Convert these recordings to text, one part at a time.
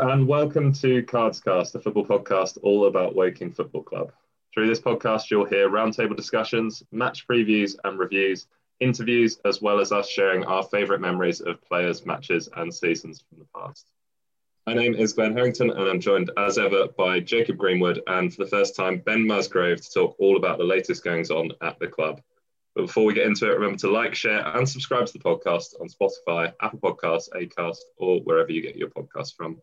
And welcome to Cardscast, the football podcast all about Woking Football Club. Through this podcast, you'll hear roundtable discussions, match previews and reviews, interviews, as well as us sharing our favourite memories of players, matches, and seasons from the past. My name is Glenn Harrington, and I'm joined as ever by Jacob Greenwood and for the first time, Ben Musgrove to talk all about the latest goings on at the club. But before we get into it, remember to like, share, and subscribe to the podcast on Spotify, Apple Podcasts, Acast, or wherever you get your podcasts from.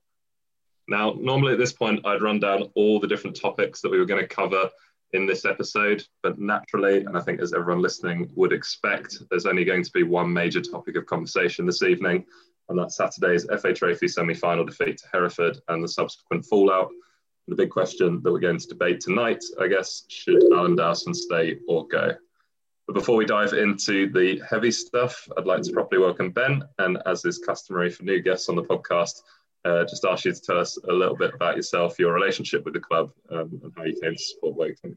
Now, normally at this point, I'd run down all the different topics that we were going to cover in this episode, but naturally, and I think as everyone listening would expect, there's only going to be one major topic of conversation this evening, and that's Saturday's FA Trophy semi-final defeat to Hereford and the subsequent fallout. The big question that we're going to debate tonight, I guess, should Alan Dowson stay or go? But before we dive into the heavy stuff, I'd like to properly welcome Ben, and as is customary for new guests on the podcast, uh, just ask you to tell us a little bit about yourself, your relationship with the club, um, and how you came to support Woking.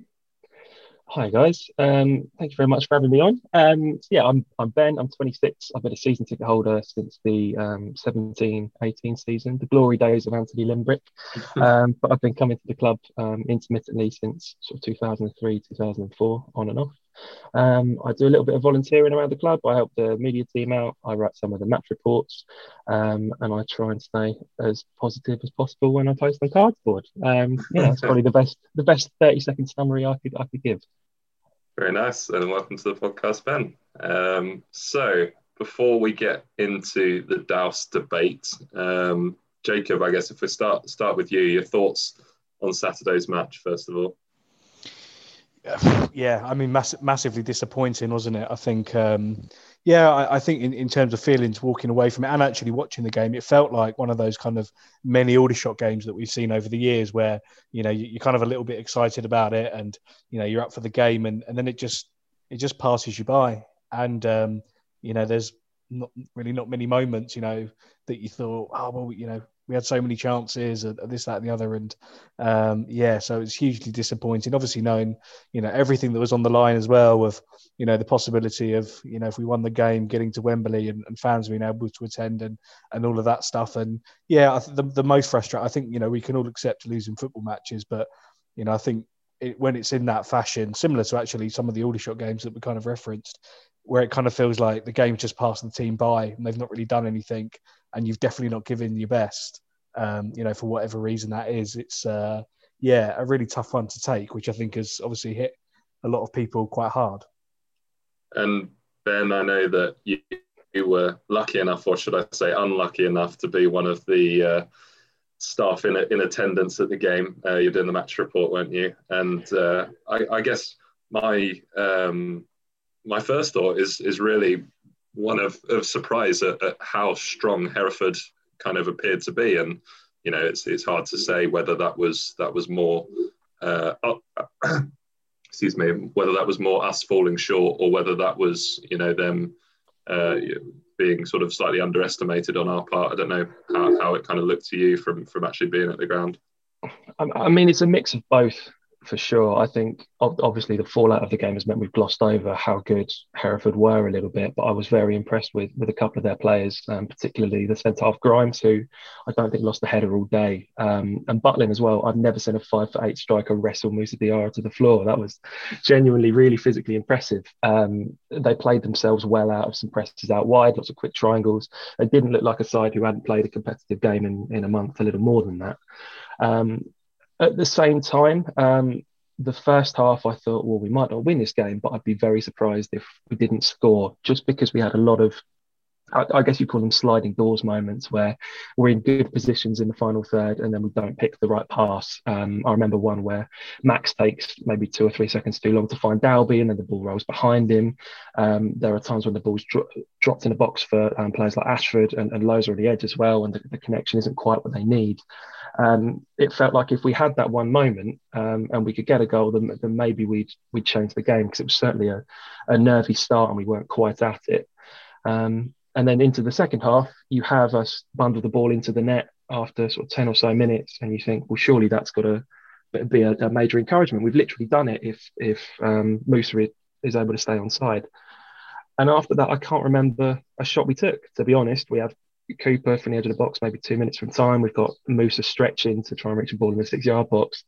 Hi guys, um, thank you very much for having me on. Um, yeah, I'm, I'm Ben. I'm 26. I've been a season ticket holder since the um, 17-18 season, the glory days of Anthony Limbrick. Um, but I've been coming to the club um, intermittently since sort of 2003, 2004, on and off. Um, I do a little bit of volunteering around the club. I help the media team out. I write some of the match reports, um, and I try and stay as positive as possible when I post on cardboard. Um, yeah, that's probably the best the best thirty second summary I could I could give. Very nice, and welcome to the podcast, Ben. Um, so before we get into the Douse debate, um, Jacob, I guess if we start start with you, your thoughts on Saturday's match first of all yeah, I mean, mass- massively disappointing, wasn't it? I think, um, yeah, I, I think in, in, terms of feelings walking away from it and actually watching the game, it felt like one of those kind of many Aldershot games that we've seen over the years where, you know, you, are kind of a little bit excited about it and, you know, you're up for the game and, and then it just, it just passes you by. And, um, you know, there's not really not many moments, you know, that you thought, oh, well, you know, we had so many chances and this, that, and the other. And um, yeah, so it's hugely disappointing. Obviously, knowing you know everything that was on the line as well, with you know the possibility of you know if we won the game, getting to Wembley and, and fans being able to attend and and all of that stuff. And yeah, the, the most frustrating. I think you know we can all accept losing football matches, but you know I think it, when it's in that fashion, similar to actually some of the Aldershot games that we kind of referenced, where it kind of feels like the game just passed the team by and they've not really done anything and you've definitely not given your best, um, you know, for whatever reason that is. It's, uh, yeah, a really tough one to take, which I think has obviously hit a lot of people quite hard. And Ben, I know that you, you were lucky enough, or should I say, unlucky enough, to be one of the uh, staff in in attendance at the game. Uh, you're doing the match report, weren't you? And uh, I, I, guess my um, my first thought is is really one of, of surprise at, at, how strong Hereford kind of appeared to be, and you know it's it's hard to say whether that was that was more. Uh, excuse me, whether that was more us falling short or whether that was you know them uh, being sort of slightly underestimated on our part. I don't know how, how it kind of looked to you from from actually being at the ground. I mean, it's a mix of both for sure. I think obviously the fallout of the game has meant we've glossed over how good Hereford were a little bit, but I was very impressed with with a couple of their players, um, particularly the centre half Grimes, who I don't think lost a header all day, um, and Butlin as well. I've never seen a five for eight striker wrestle Moussa Diarra to the floor. That was genuinely really physically impressive. Um, they played themselves well out of some presses out wide, lots of quick triangles. They didn't look like a side who hadn't played a competitive game in, in a month, a little more than that. Um, at the same time, um, the first half, I thought, well, we might not win this game, but I'd be very surprised if we didn't score, just because we had a lot of, I, guess you call them sliding doors moments, where we're in good positions in the final third and then we don't pick the right pass. Um, I remember one where Max takes maybe two or three seconds too long to find Dalby, and then the ball rolls behind him. Um, there are times when the ball's dro- dropped in the box for um, players like Ashford and, and Lohse on the edge as well, and the, the connection isn't quite what they need. Um, it felt like if we had that one moment um, and we could get a goal, then, then maybe we'd we'd change the game because it was certainly a, a nervy start and we weren't quite at it. Um, and then into the second half, you have us bundle the ball into the net after sort of ten or so minutes, and you think, well, surely that's got to be a, a major encouragement. We've literally done it if if um, Moussa is able to stay on side. And after that, I can't remember a shot we took. To be honest, we have Cooper from the edge of the box, maybe two minutes from time. We've got Moussa stretching to try and reach a ball in the six yard box.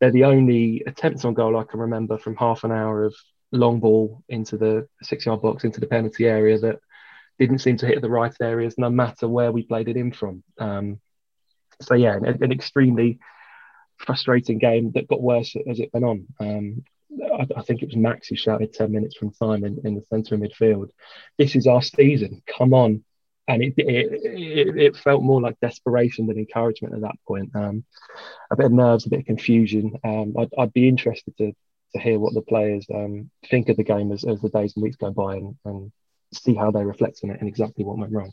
They're the only attempts on goal I can remember from half an hour of long ball into the six yard box, into the penalty area that didn't seem to hit the right areas, no matter where we played it in from. Um, so, yeah, an, an, extremely frustrating game that got worse as it went on. Um, I, I, think it was Max who shouted 10 minutes from time in, in the centre of midfield. This is our season. Come on and it, it, it, felt more like desperation than encouragement at that point. Um, a bit of nerves, a bit of confusion. Um, I'd, I'd, be interested to to hear what the players um, think of the game as, as the days and weeks go by and, and see how they reflect on it and exactly what went wrong.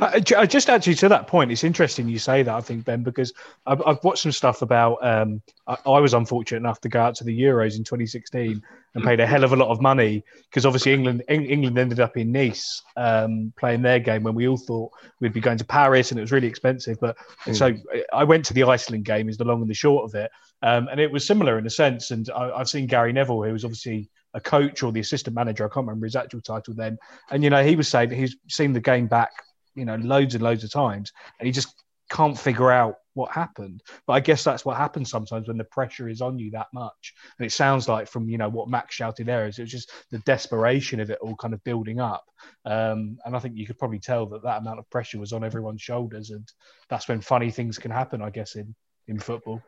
I, I just actually to that point, it's interesting you say that. I think Ben because I've, I've watched some stuff about. Um, I, I, was unfortunate enough to go out to the Euros in 2016 and paid a hell of a lot of money because obviously England England ended up in Nice um, playing their game when we all thought we'd be going to Paris and it was really expensive. But mm. so I went to the Iceland game is the long and the short of it, um, and it was similar in a sense. And I, I've seen Gary Neville, who was obviously a coach or the assistant manager. I can't remember his actual title then. And you know, he was saying he's seen the game back you know, loads and loads of times, and he just can't figure out what happened. But I guess that's what happens sometimes when the pressure is on you that much. And it sounds like from you know what Max shouted there is it was just the desperation of it all kind of building up. Um, and I think you could probably tell that that amount of pressure was on everyone's shoulders, and that's when funny things can happen, I guess, in in football.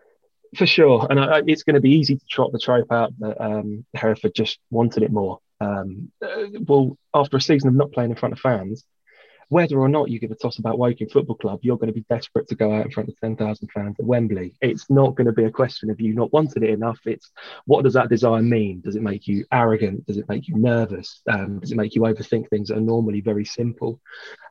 For sure, and I, it's going to be easy to trot the trope out that um, Hereford just wanted it more. Um, uh, well, after a season of not playing in front of fans, whether or not you give a toss about Woking Football Club, you're going to be desperate to go out in front of 10,000 fans at Wembley. It's not going to be a question of you not wanting it enough. It's what does that desire mean? Does it make you arrogant? Does it make you nervous? Um, does it make you overthink things that are normally very simple?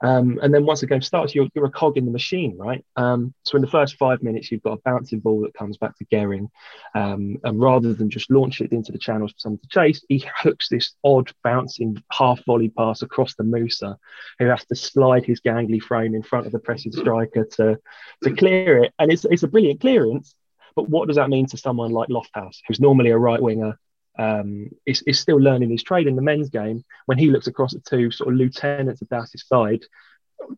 Um, and then once the game starts, you're, you're a cog in the machine, right? Um, so in the first five minutes, you've got a bouncing ball that comes back to Gehring. Um, and rather than just launch it into the channels for someone to chase, he hooks this odd bouncing half volley pass across the Moussa, who has to slide his gangly frame in front of the pressing striker to, to clear it. And it's, it's a brilliant clearance. But what does that mean to someone like Lofthouse, who's normally a right winger, um, is, is still learning his trade in the men's game? When he looks across at two sort of lieutenants of Douce's side,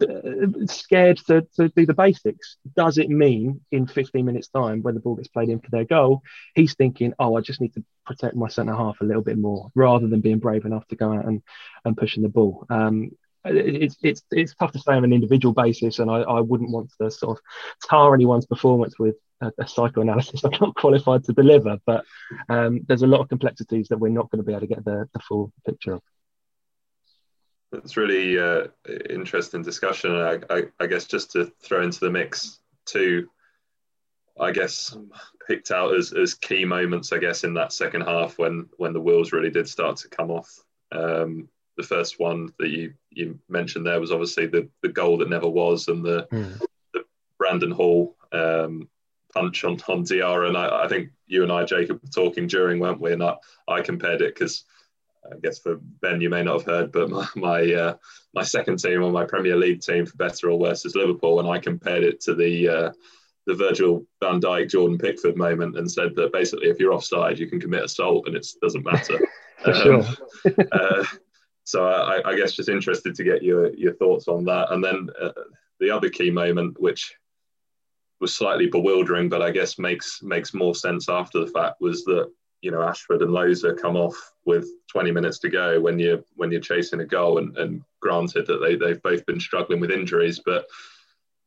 uh, scared to, to do the basics. Does it mean in 15 minutes' time, when the ball gets played in for their goal, he's thinking, oh, I just need to protect my centre half a little bit more rather than being brave enough to go out and, and pushing the ball? Um, it's it's it's tough to say on an individual basis, and I, I wouldn't want to sort of tar anyone's performance with a, a psychoanalysis I'm not qualified to deliver. But um, there's a lot of complexities that we're not going to be able to get the, the full picture of. That's really uh, interesting discussion. I, I, I, guess just to throw into the mix two, I guess picked out as, as key moments. I guess in that second half when when the wheels really did start to come off. Um, the first one that you you mentioned there was obviously the the goal that never was and the, mm. the Brandon Hall um, punch on on Diarra and I, I, think you and I Jacob were talking during weren't we and I, I compared it because I guess for Ben you may not have heard but my my, uh, my second team or my Premier League team for better or worse is Liverpool and I compared it to the uh, the Virgil van Dijk Jordan Pickford moment and said that basically if you're offside you can commit assault and it doesn't matter. um, sure. uh, so I, I, guess just interested to get your your thoughts on that. And then uh, the other key moment, which was slightly bewildering, but I guess makes makes more sense after the fact, was that you know Ashford and Loza come off with 20 minutes to go when you're when you're chasing a goal. And, and granted that they they've both been struggling with injuries, but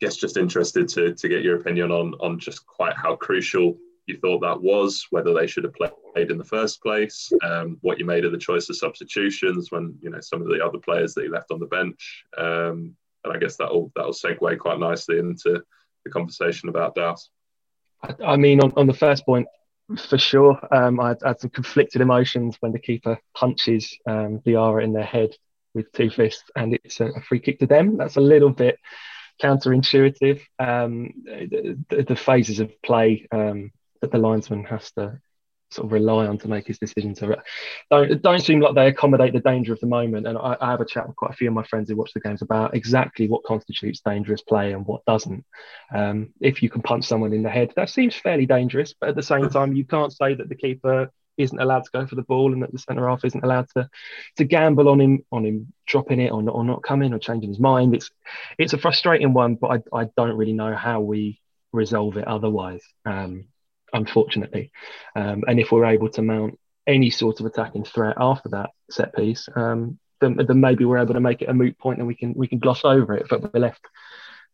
guess just interested to to get your opinion on on just quite how crucial you thought that was, whether they should have played in the first place, um, what you made of the choice of substitutions when you know some of the other players that you left on the bench, um, and I guess that'll that'll segue quite nicely into the conversation about Douce. I mean, on, on the first point, for sure, um, I, had, some conflicted emotions when the keeper punches um, Diarra in their head with two fists, and it's a, a free kick to them. That's a little bit counterintuitive. Um, the, the, the, phases of play um, that the linesman has to sort of rely on to make his decision to don't, don't seem like they accommodate the danger of the moment and I, I, have a chat with quite a few of my friends who watch the games about exactly what constitutes dangerous play and what doesn't um, if you can punch someone in the head that seems fairly dangerous but at the same time you can't say that the keeper isn't allowed to go for the ball and that the centre half isn't allowed to to gamble on him on him dropping it or not, or not coming or changing his mind. It's it's a frustrating one, but I, I don't really know how we resolve it otherwise. Um, unfortunately, um, and if we're able to mount any sort of attacking threat after that set piece, um, then, then maybe we're able to make it a moot point and we can we can gloss over it. But we're left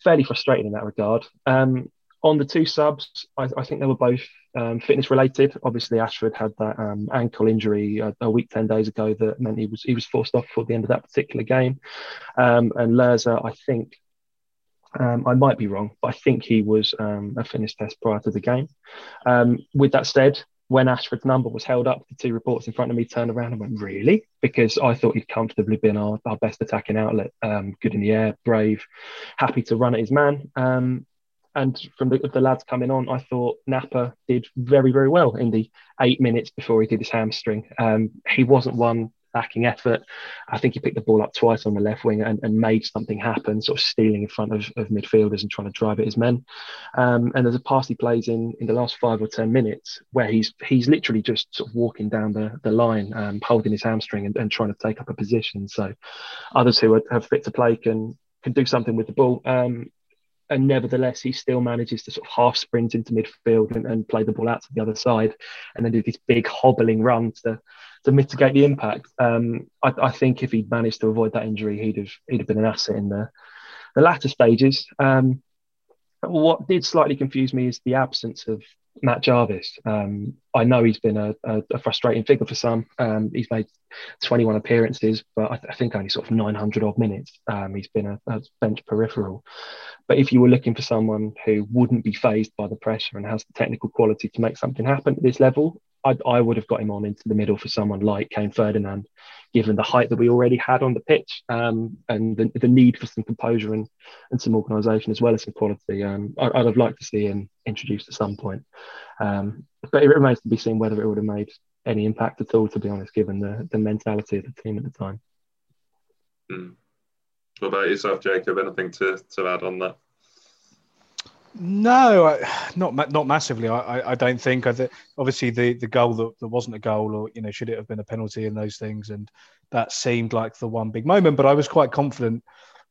fairly frustrated in that regard. Um, on the two subs, I, I think they were both um, fitness related. Obviously, Ashford had that um, ankle injury a, a, week, ten days ago that meant he was he was forced off for the end of that particular game. Um, and Lerza, I think, um, I might be wrong, but I think he was um, a fitness test prior to the game. Um, with that said, when Ashford's number was held up, the two reports in front of me turned around and went, Really? Because I thought he'd comfortably been our, our best attacking outlet, um, good in the air, brave, happy to run at his man. Um, and from the, the, lads coming on, I thought Napa did very, very well in the eight minutes before he did his hamstring. Um, he wasn't one lacking effort. I think he picked the ball up twice on the left wing and, and made something happen, sort of stealing in front of, of midfielders and trying to drive at his men. Um, and there's a pass he plays in in the last five or ten minutes where he's he's literally just sort of walking down the, the line, um, holding his hamstring and, and, trying to take up a position. So others who are, have fit to play can can do something with the ball. Um, and nevertheless, he still manages to sort of half sprint into midfield and, and play the ball out to the other side, and then do this big hobbling run to to mitigate the impact. Um, I, I, think if he'd managed to avoid that injury, he'd have he'd have been an asset in the the latter stages. Um, what did slightly confuse me is the absence of Matt Jarvis. Um, I know he's been a, a, a, frustrating figure for some. Um, he's made 21 appearances, but I, th- I, think only sort of 900 odd minutes. Um, he's been a, a, bench peripheral. But if you were looking for someone who wouldn't be phased by the pressure and has the technical quality to make something happen at this level, I, I would have got him on into the middle for someone like Kane Ferdinand, given the height that we already had on the pitch um, and the, the, need for some composure and, and some organisation as well as some quality. Um, I, would have liked to see him introduced at some point. Um, but it remains to be seen whether it would have made any impact at all, to be honest, given the, the mentality of the team at the time. Mm. What about yourself, Jacob? Anything to, to add on that? No, not not massively. I, I don't think. I th- obviously the the goal that, that wasn't a goal, or you know, should it have been a penalty and those things, and that seemed like the one big moment. But I was quite confident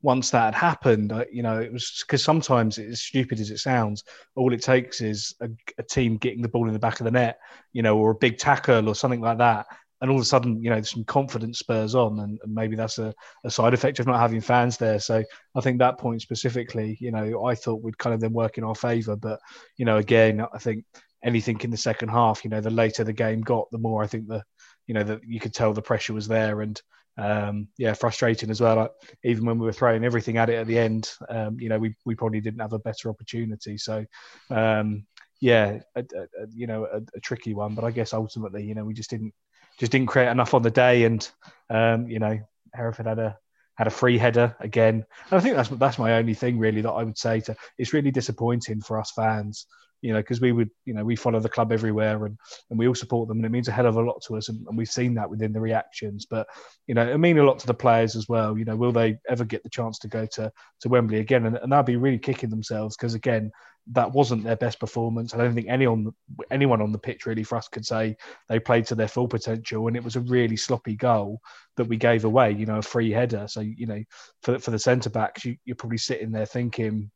once that had happened. I, you know, it was because sometimes, as stupid as it sounds, all it takes is a, a team getting the ball in the back of the net, you know, or a big tackle or something like that, and all of a sudden, you know, some confidence spurs on, and, and, maybe that's a, a, side effect of not having fans there. So I think that point specifically, you know, I thought would kind of then work in our favour. But you know, again, I think anything in the second half, you know, the later the game got, the more I think the, you know, that you could tell the pressure was there, and um, yeah, frustrating as well. Like, even when we were throwing everything at it at the end, um, you know, we we probably didn't have a better opportunity. So. Um, yeah, a, a, you know, a, a tricky one, but I guess ultimately, you know, we just didn't just didn't create enough on the day. And um, you know, Hereford had a had a free header again. And I think that's that's my only thing really that I would say to. It's really disappointing for us fans you know, because we would, you know, we follow the club everywhere and, and we all support them and it means a hell of a lot to us. And, and, we've seen that within the reactions. But, you know, it mean a lot to the players as well. You know, will they ever get the chance to go to, to Wembley again? And, and they'll be really kicking themselves because, again, that wasn't their best performance. I don't think anyone, anyone on the pitch really for us could say they played to their full potential. And it was a really sloppy goal that we gave away, you know, a free header. So, you know, for, for the centre backs, you, you're probably sitting there thinking,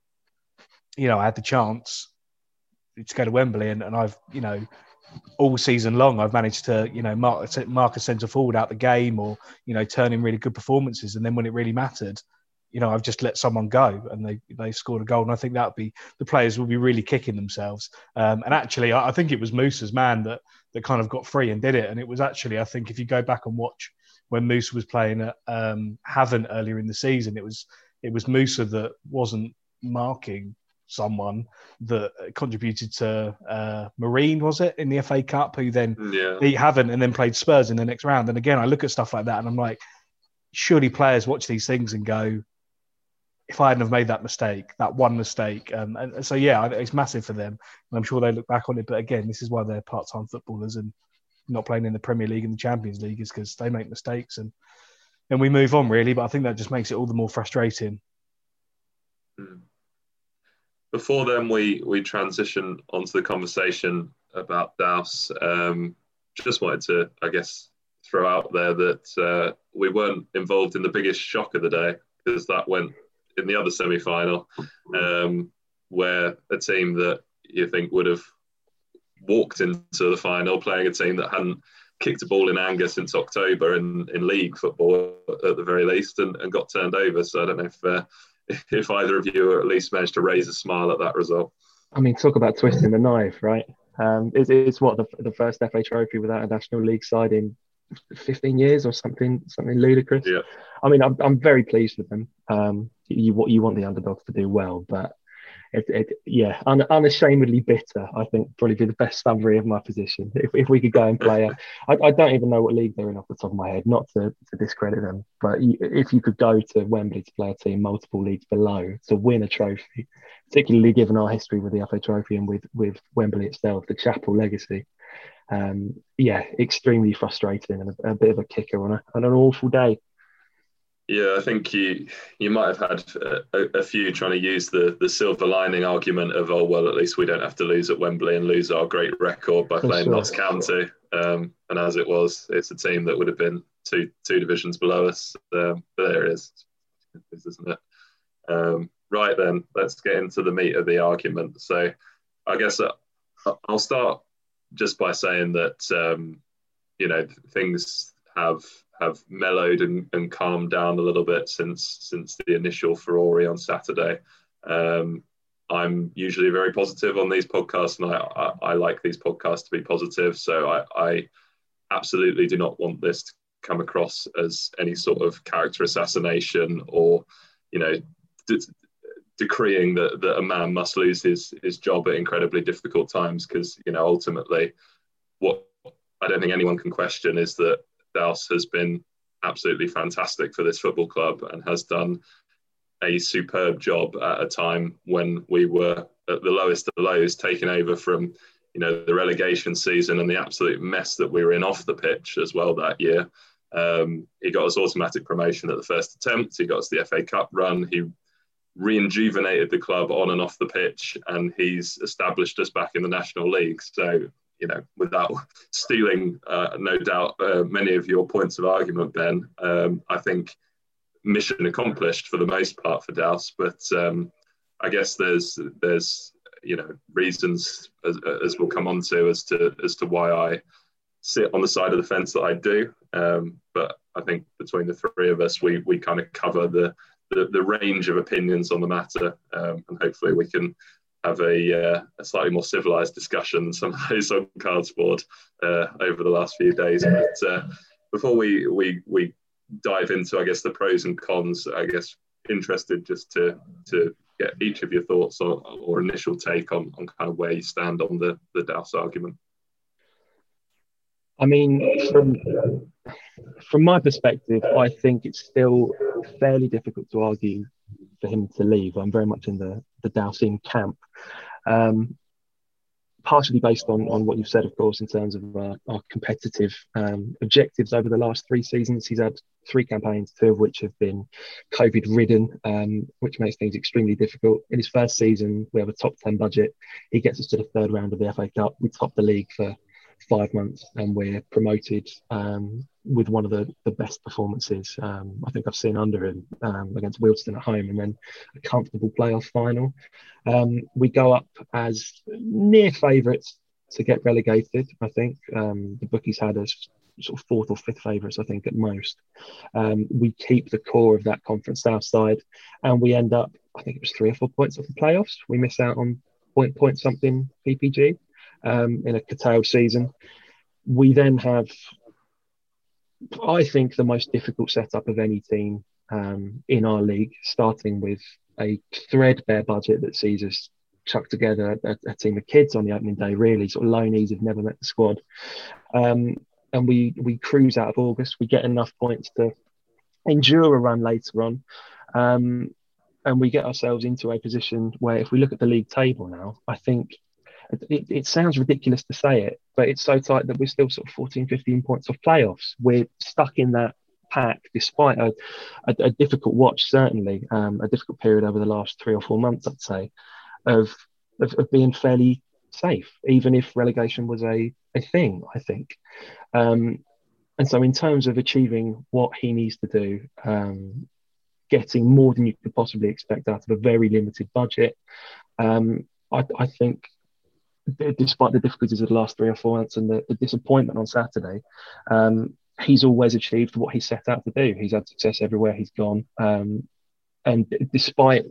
you know, I had the chance to go to Wembley, and, and I've you know all season long I've managed to you know mark mark a centre forward out the game or you know turn in really good performances, and then when it really mattered, you know I've just let someone go and they they scored a goal, and I think that would be the players will be really kicking themselves. Um, and actually, I, I think it was Moose's man that that kind of got free and did it, and it was actually I think if you go back and watch when Moose was playing at um, Havant earlier in the season, it was it was Moussa that wasn't marking someone that contributed to uh, Marine, was it, in the FA Cup, who then yeah. beat Havant and then played Spurs in the next round. And again, I look at stuff like that and I'm like, surely players watch these things and go, if I hadn't have made that mistake, that one mistake. Um, and so, yeah, it's massive for them. And I'm sure they look back on it. But again, this is why they're part time footballers and not playing in the Premier League and the Champions League is because they make mistakes and and we move on really. But I think that just makes it all the more frustrating. Mm before then, we we transition onto the conversation about Douse. Um, just wanted to, I guess, throw out there that uh, we weren't involved in the biggest shock of the day because that went in the other semi final, um, where a team that you think would have walked into the final playing a team that hadn't kicked a ball in anger since October in, in league football at the very least and, and got turned over. So I don't know if uh, if either of you at least managed to raise a smile at that result. I mean, talk about twisting the knife, right? Um, it's, it's what the, the first FA Trophy without a National League side in 15 years or something, something ludicrous. Yeah. I mean, I'm, I'm very pleased with them. Um, you what you want the underdogs to do well, but it, it, yeah, un, unashamedly bitter. I think probably be the best summary of my position. If, if we could go and play, a, I, I don't even know what league they're in off the top of my head. Not to, to discredit them, but if you could go to Wembley to play a team multiple leagues below to win a trophy, particularly given our history with the FA Trophy and with with Wembley itself, the Chapple legacy. Um, yeah, extremely frustrating and a, a bit of a kicker on, a, on an awful day. Yeah, I think you you might have had a, a, few trying to use the the silver lining argument of oh well at least we don't have to lose at Wembley and lose our great record by playing sure. County. Um, and as it was, it's a team that would have been two two divisions below us. Um, but there it is, isn't it? Um, right then, let's get into the meat of the argument. So, I guess uh, I'll start just by saying that um, you know things have have mellowed and, and calmed down a little bit since since the initial Ferrari on Saturday. Um, I'm usually very positive on these podcasts, and I, I, I, like these podcasts to be positive. So I, I absolutely do not want this to come across as any sort of character assassination or, you know, de- decreeing that, that a man must lose his his job at incredibly difficult times. Because you know, ultimately, what I don't think anyone can question is that Douse has been absolutely fantastic for this football club and has done a superb job at a time when we were at the lowest of lows, taking over from you know the relegation season and the absolute mess that we were in off the pitch as well that year. Um, he got us automatic promotion at the first attempt. He got us the FA Cup run. He rejuvenated the club on and off the pitch, and he's established us back in the National League. So you know, without stealing, uh, no doubt, uh, many of your points of argument, Ben, um, I think mission accomplished for the most part for Douse. But um, I guess there's there's you know reasons as, as, we'll come on to as to as to why I sit on the side of the fence that I do. Um, but I think between the three of us, we we kind of cover the the, the range of opinions on the matter, um, and hopefully we can have a, uh, a slightly more civilized discussion than some of those on cardboard uh, over the last few days. But uh, before we, we we dive into, I guess, the pros and cons, I guess interested just to to get each of your thoughts or, or initial take on, on kind of where you stand on the the Douse argument. I mean, from from my perspective, I think it's still fairly difficult to argue for him to leave. I'm very much in the the Dowsing camp. Um, partially based on, on what you've said, of course, in terms of uh, our competitive um, objectives over the last three seasons. He's had three campaigns, two of which have been COVID ridden, um, which makes things extremely difficult. In his first season, we have a top 10 budget. He gets us to the third round of the FA Cup. We top the league for five months and we're promoted um, with one of the, the best performances um, I think I've seen under him um, against Wealdstone at home and then a comfortable playoff final. Um, we go up as near favourites to get relegated, I think. Um, the bookies had us sort of fourth or fifth favourites, I think, at most. Um, we keep the core of that conference south side and we end up, I think it was three or four points off the playoffs. We miss out on point point something PPG um, in a curtailed season. We then have, I think, the most difficult setup of any team um, in our league, starting with a threadbare budget that sees us chuck together a, a, team of kids on the opening day, really sort of loanees who've never met the squad. Um, and we we cruise out of August. We get enough points to endure a run later on. Um, and we get ourselves into a position where, if we look at the league table now, I think it, it, sounds ridiculous to say it, but it's so tight that we're still sort of 14, 15 points off playoffs. We're stuck in that pack despite a, a, a difficult watch, certainly, um, a difficult period over the last three or four months, I'd say, of, of, of being fairly safe, even if relegation was a, a thing, I think. Um, and so, in terms of achieving what he needs to do, um, getting more than you could possibly expect out of a very limited budget, um, I, I, think, despite the difficulties of the last three or four months and the, the disappointment on Saturday, um, he's always achieved what he set out to do. He's had success everywhere he's gone. Um, and despite,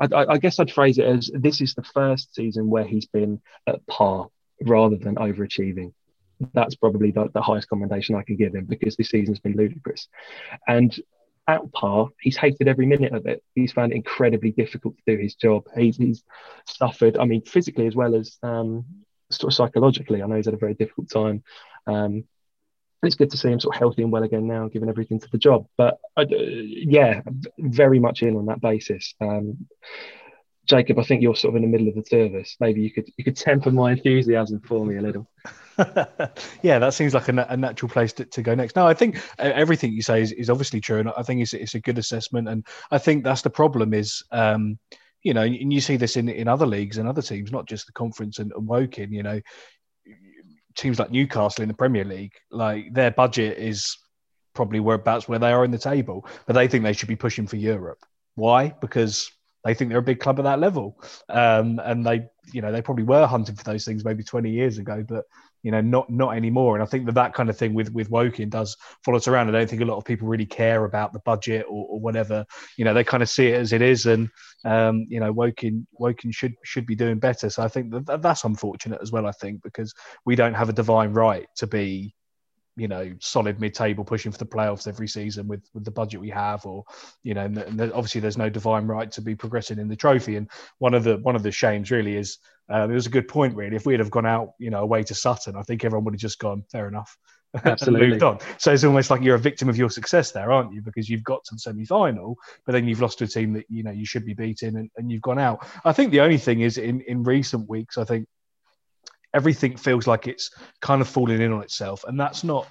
I, I, guess I'd phrase it as this is the first season where he's been at par rather than overachieving. That's probably the, the highest commendation I can give him because this season's been ludicrous. And at par, he's hated every minute of it. He's found it incredibly difficult to do his job. He's, he's suffered, I mean, physically as well as um, sort of psychologically. I know he's had a very difficult time. Um, it's good to see him sort of healthy and well again now, giving everything to the job. But uh, yeah, very much in on that basis. Um, Jacob, I think you're sort of in the middle of the service. Maybe you could you could temper my enthusiasm for me a little. yeah, that seems like a, a natural place to, to, go next. No, I think everything you say is, is obviously true, and I think it's, it's a good assessment. And I think that's the problem is, um, you know, and you see this in, in other leagues and other teams, not just the conference and, and Woking. You know, teams like Newcastle in the Premier League, like their budget is probably whereabouts where they are in the table, but they think they should be pushing for Europe. Why? Because they think they're a big club at that level, um, and they, you know, they probably were hunting for those things maybe 20 years ago, but you know, not not anymore. And I think that that kind of thing with with Woking does follow us around. I don't think a lot of people really care about the budget or, or whatever. You know, they kind of see it as it is, and um, you know, Woking Woking should should be doing better. So I think that that's unfortunate as well. I think because we don't have a divine right to be you know solid mid-table pushing for the playoffs every season with with the budget we have or you know and, and obviously there's no divine right to be progressing in the trophy. And one of the one of the shames really is uh, it was a good point really. If we'd have gone out you know away to Sutton I think everyone would have just gone fair enough Absolutely. moved on. So it's almost like you're a victim of your success there aren't you? Because you've got to the semi-final but then you've lost to a team that you know you should be beating and, and you've gone out. I think the only thing is in in recent weeks I think everything feels like it's kind of falling in on itself, and that's not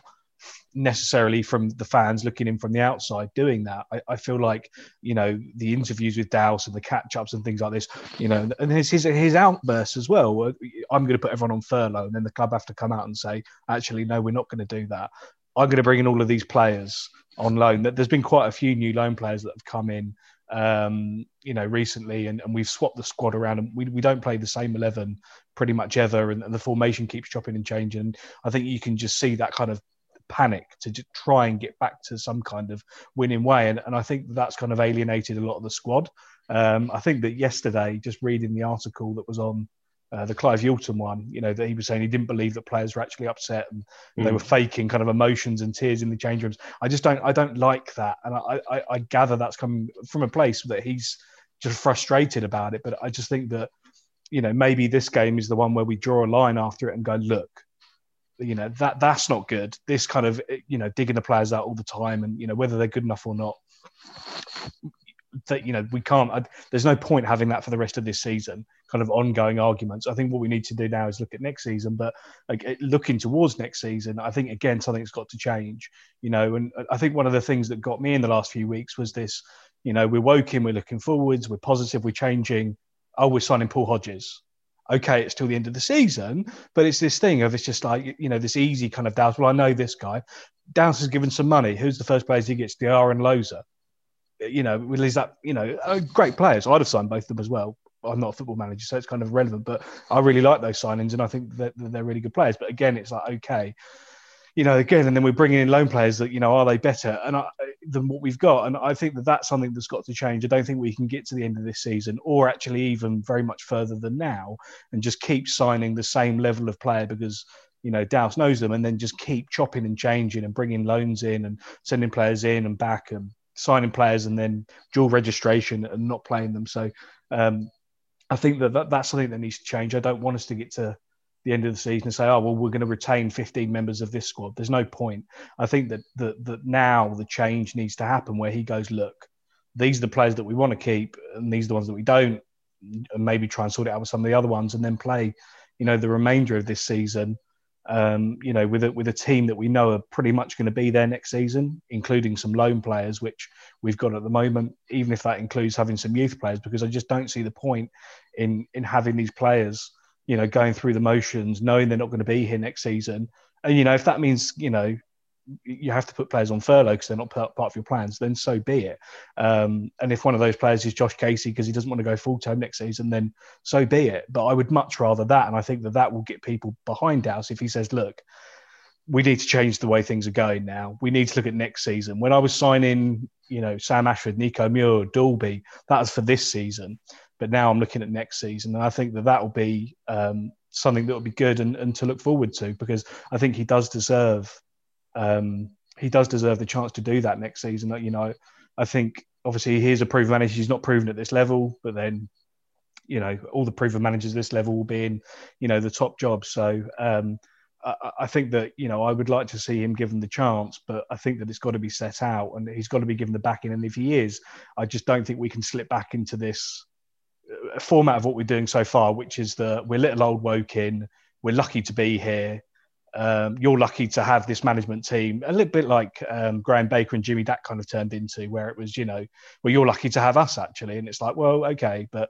necessarily from the fans looking in from the outside doing that. I, I feel like, you know, the interviews with Douse and the catch ups and things like this, you know, and his, his, his outbursts as well. I'm going to put everyone on furlough, and then the club have to come out and say, actually, no, we're not going to do that. I'm going to bring in all of these players on loan. That there's been quite a few new loan players that have come in um, you know, recently, and, and we've swapped the squad around, and we, we don't play the same eleven pretty much ever, and, and the formation keeps chopping and changing. I think you can just see that kind of panic to try and get back to some kind of winning way, and, and I think that's kind of alienated a lot of the squad. Um, I think that yesterday, just reading the article that was on uh, the Clive Youlton one, you know, that he was saying he didn't believe that players were actually upset and mm. they were faking kind of emotions and tears in the change rooms. I just don't, I don't like that, and I, I, I gather that's coming from a place that he's just frustrated about it. But I just think that, you know, maybe this game is the one where we draw a line after it and go, look, you know, that that's not good. This kind of, you know, digging the players out all the time, and you know whether they're good enough or not that you know we can't I, there's no point having that for the rest of this season kind of ongoing arguments i think what we need to do now is look at next season but like, looking towards next season i think again something's got to change you know and i think one of the things that got me in the last few weeks was this you know we're woking we're looking forwards we're positive we're changing oh we're signing paul hodges okay, it's till the end of the season, but it's this thing of it's just like you know this easy kind of doubt. Well, I know this guy. Downs has given some money. Who's the first players he gets? Diarra and Lohse you know, is that you know, uh, great players. I'd have signed both of them as well. I'm not a football manager, so it's kind of relevant. But I really like those signings, and I think that they're really good players. But again, it's like okay, you know, again, and then we're bringing in loan players that you know are they better and I, than what we've got? And I think that that's something that's got to change. I don't think we can get to the end of this season, or actually even very much further than now, and just keep signing the same level of player because you know Douse knows them, and then just keep chopping and changing and bringing loans in and sending players in and back and signing players and then dual registration and not playing them. So um, I think that, that that's something that needs to change. I don't want us to get to the end of the season and say, oh, well, we're going to retain 15 members of this squad. There's no point. I think that, that, that now the change needs to happen where he goes, look, these are the players that we want to keep and these are the ones that we don't and maybe try and sort it out with some of the other ones and then play, you know, the remainder of this season – um, you know, with a, with a team that we know are pretty much going to be there next season, including some loan players, which we've got at the moment, even if that includes having some youth players, because I just don't see the point in in having these players you know, going through the motions, knowing they're not going to be here next season. And, you know, if that means, you know, you have to put players on furlough because they're not part of your plans, then so be it. Um, and if one of those players is Josh Casey because he doesn't want to go full time next season, then so be it. But I would much rather that. And I think that that will get people behind Dows if he says, look, we need to change the way things are going now. We need to look at next season. When I was signing, you know, Sam Ashford, Nico Muir, Dalby, that was for this season. But now I'm looking at next season, and I think that that will be um, something that will be good and, and to look forward to because I think he does deserve um, he does deserve the chance to do that next season. You know, I think obviously he's a proven manager. He's not proven at this level, but then you know all the proven managers at this level will be in you know the top jobs. So um, I, I, think that you know I would like to see him given the chance, but I think that it's got to be set out and he's got to be given the backing. And if he is, I just don't think we can slip back into this format of what we're doing so far, which is that we're little old Woking, we're lucky to be here. Um, you're lucky to have this management team, a little bit like um, Graham Baker and Jimmy that kind of turned into, where it was, you know, well, you're lucky to have us actually, and it's like, well, okay, but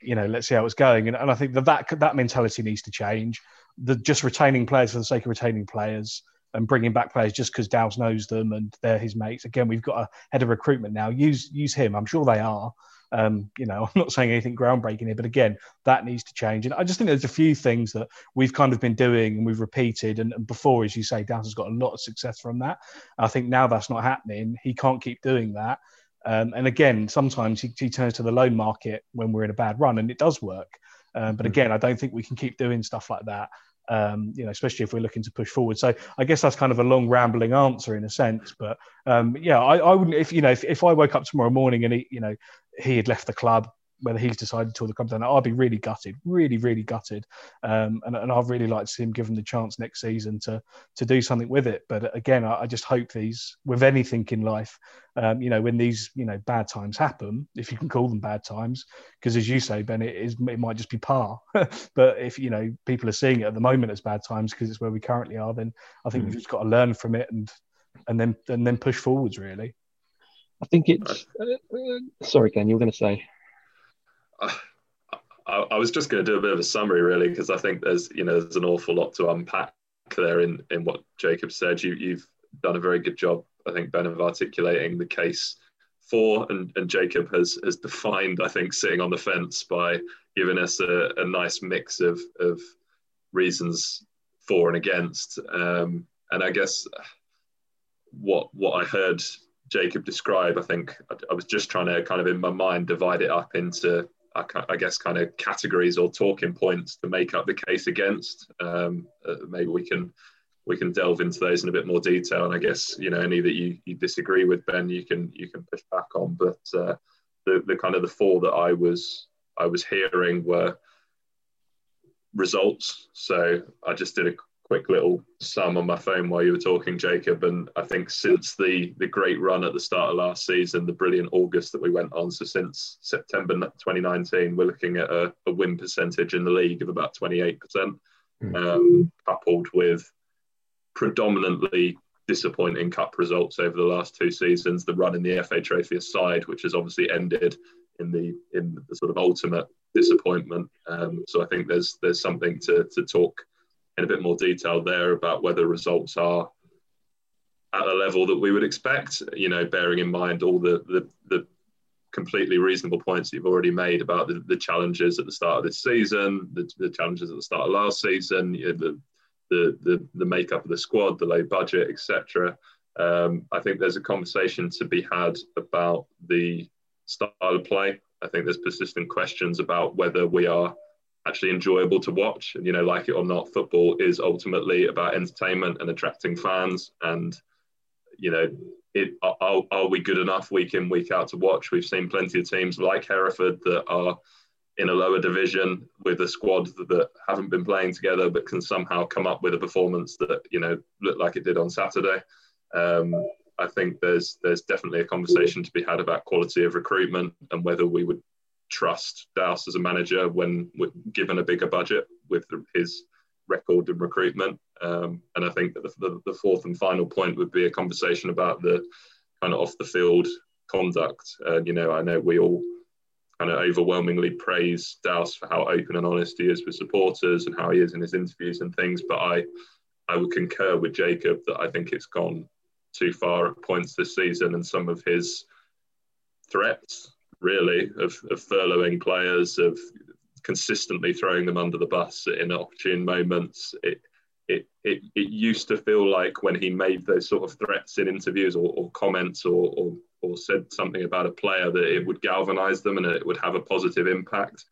you know, let's see how it's going, and, and I think that, that that mentality needs to change. The just retaining players for the sake of retaining players and bringing back players just because Dows knows them and they're his mates. Again, we've got a head of recruitment now. Use use him. I'm sure they are. Um, you know, I'm not saying anything groundbreaking here, but again, that needs to change. And I just think there's a few things that we've kind of been doing and we've repeated. And, and before, as you say, Downs has got a lot of success from that. I think now that's not happening. He can't keep doing that. Um, and again, sometimes he, he, turns to the loan market when we're in a bad run, and it does work. Um, but mm. again, I don't think we can keep doing stuff like that. Um, you know, especially if we're looking to push forward. So I guess that's kind of a long rambling answer in a sense, but um, yeah, I, I, wouldn't if you know if, if I woke up tomorrow morning and you know he had left the club, whether he's decided to the club done, I'd be really gutted, really, really gutted. Um, and, and I'd really like to see him given the chance next season to to do something with it. But again, I, I just hope these, with anything in life, um, you know, when these you know bad times happen, if you can call them bad times, because as you say, Ben, it is it might just be par. but if you know people are seeing it at the moment as bad times because it's where we currently are, then I think mm. we've just got to learn from it and and then and then push forwards really. I think it's. Uh, sorry, Ken, you were going to say. I, I, was just going to do a bit of a summary, really, because I think there's you know there's an awful lot to unpack there in in what Jacob said. You you've done a very good job, I think, Ben, of articulating the case for, and, and Jacob has has defined, I think, sitting on the fence by giving us a, a nice mix of of reasons for and against. Um, and I guess what what I heard Jacob describe, I think I was just trying to kind of in my mind divide it up into, I guess, kind of categories or talking points to make up the case against. Um, uh, maybe we can we can delve into those in a bit more detail. And I guess you know any that you, you disagree with, Ben, you can you can push back on. But uh, the the kind of the four that I was I was hearing were results. So I just did a quick little sum on my phone while you were talking, Jacob. And I think since the the great run at the start of last season, the brilliant August that we went on, so since September 2019, we're looking at a, a win percentage in the league of about 28%, mm. um, coupled with predominantly disappointing cup results over the last two seasons. The run in the FA Trophy aside, which has obviously ended in the in the sort of ultimate disappointment. Um, so I think there's there's something to to talk in a bit more detail there about whether results are at a level that we would expect, you know, bearing in mind all the, the, the completely reasonable points that you've already made about the, the challenges at the start of this season, the, the challenges at the start of last season, you know, the, the, the, the makeup of the squad, the low budget, etc. Um, I think there's a conversation to be had about the style of play. I think there's persistent questions about whether we are actually enjoyable to watch. And you know, like it or not, football is ultimately about entertainment and attracting fans. And you know, it, are, are we good enough week in week out to watch? We've seen plenty of teams like Hereford that are in a lower division with a squad that haven't been playing together but can somehow come up with a performance that you know looked like it did on Saturday. Um, I think there's there's definitely a conversation to be had about quality of recruitment and whether we would trust Dows as a manager when given a bigger budget with his record and recruitment. Um, and I think that the, the, the, fourth and final point would be a conversation about the kind of off the field conduct. Uh, you know, I know we all kind of overwhelmingly praise Douse for how open and honest he is with supporters and how he is in his interviews and things. But I, I would concur with Jacob that I think it's gone too far at points this season, and some of his threats, really, of, of furloughing players, of consistently throwing them under the bus in opportune moments. It, it, it, it used to feel like when he made those sort of threats in interviews or, or comments or, or, or, said something about a player that it would galvanize them and it would have a positive impact.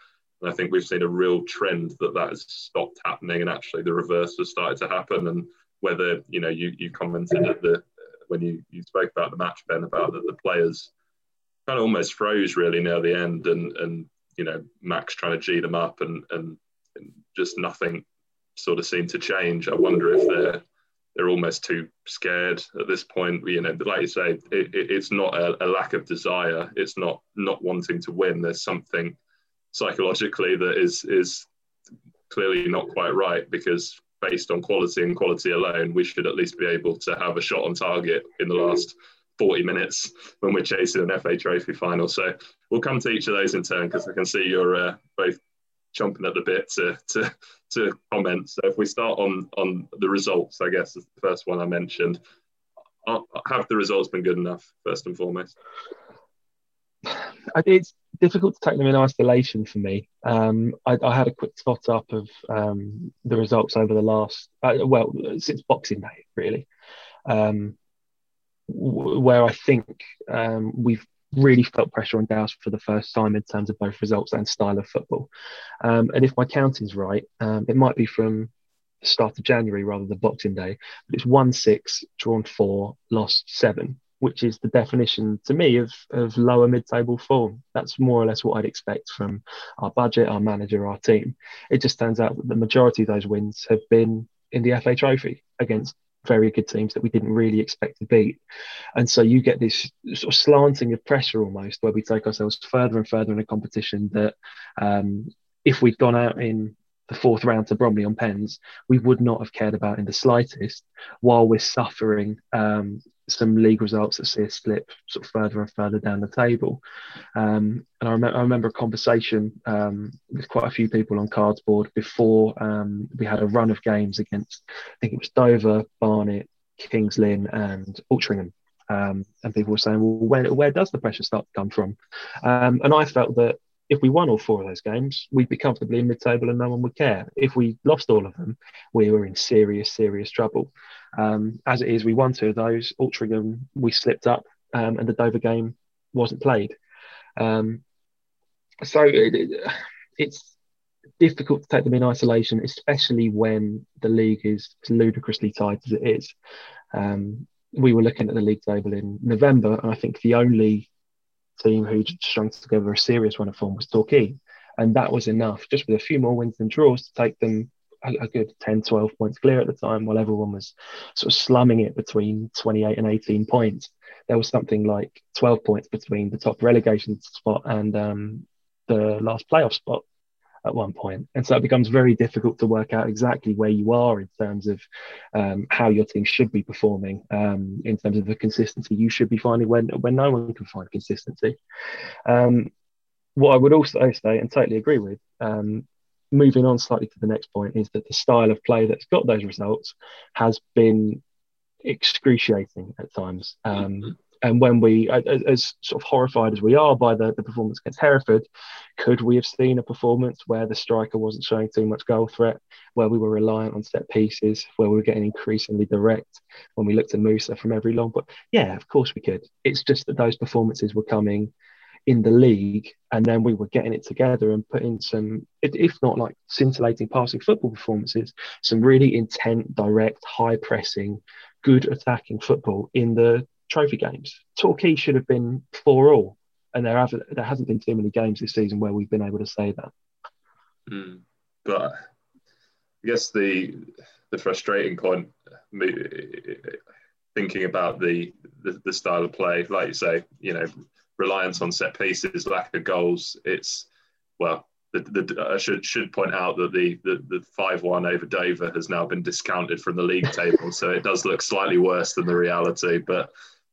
And I think we've seen a real trend that that has stopped happening and actually the reverse has started to happen. And whether, you know, you, you commented at the, when you, you spoke about the match, Ben, about that the players kind of almost froze really near the end and, and you know, Max trying to G them up and, and, and just nothing sort of seemed to change. I wonder if they're they're almost too scared at this point. You know, like you say, it, it, it's not a, a, lack of desire. It's not not wanting to win. There's something psychologically that is is clearly not quite right because based on quality and quality alone, we should at least be able to have a shot on target in the last 40 minutes when we're chasing an FA Trophy final. So we'll come to each of those in turn because I can see you're uh, both chomping at the bit to, to, to comment. So if we start on, on the results, I guess is the first one I mentioned. Have the results been good enough, first and foremost? It's difficult to take them in isolation for me. Um, I, I, had a quick spot up of um, the results over the last, uh, well, since Boxing Day, really, um, where I think um, we've really felt pressure on Douse for the first time in terms of both results and style of football. Um, and if my counting's right, um, it might be from the start of January rather than Boxing Day, but it's 1 6, drawn 4, lost 7, which is the definition to me of, of lower mid table form. That's more or less what I'd expect from our budget, our manager, our team. It just turns out that the majority of those wins have been in the FA Trophy against very good teams that we didn't really expect to beat. And so you get this sort of slanting of pressure almost where we take ourselves further and further in a competition that um, if we'd gone out in the fourth round to Bromley on pens, we would not have cared about in the slightest while we're suffering um, some league results that see us slip sort of further and further down the table. Um, and I, rem- I, remember a conversation um, with quite a few people on Cardboard before um, we had a run of games against, I think it was Dover, Barnet, Kings Lynn, and Altrincham. Um, and people were saying, well, where, where does the pressure start to come from? Um, and I felt that if we won all four of those games, we'd be comfortably in mid-table and no one would care. If we lost all of them, we were in serious, serious trouble. Um, as it is, we won two of those. Altrincham, we slipped up, um, and the Dover game wasn't played. Um, so it, it, it's difficult to take them in isolation, especially when the league is ludicrously tight as it is. Um, we were looking at the league table in November, and I think the only team who strung together a serious run of form was Torquay. And that was enough, just with a few more wins and draws, to take them a, a, good 10, 12 points clear at the time while everyone was sort of slumming it between 28 and 18 points. There was something like 12 points between the top relegation spot and um, the last playoff spot at one point. And so it becomes very difficult to work out exactly where you are in terms of um, how your team should be performing, um, in terms of the consistency you should be finding when, when no one can find consistency. Um, what I would also say and totally agree with, um, moving on slightly to the next point, is that the style of play that's got those results has been excruciating at times. Um, and when we, as, sort of horrified as we are by the, the performance against Hereford, could we have seen a performance where the striker wasn't showing too much goal threat, where we were reliant on set pieces, where we were getting increasingly direct when we looked at Moussa from every long? But yeah, of course we could. It's just that those performances were coming in the league, and then we were getting it together and putting some, if not like scintillating passing football performances, some really intent, direct, high pressing, good attacking football in the trophy games. Torquay should have been four all, and there have there hasn't been too many games this season where we've been able to say that. Mm. But I guess the the frustrating point, thinking about the, the, the style of play, like you say, you know, reliance on set pieces, lack of goals. It's well, the, the, I should should point out that the the, the five one over Dover has now been discounted from the league table, so it does look slightly worse than the reality. But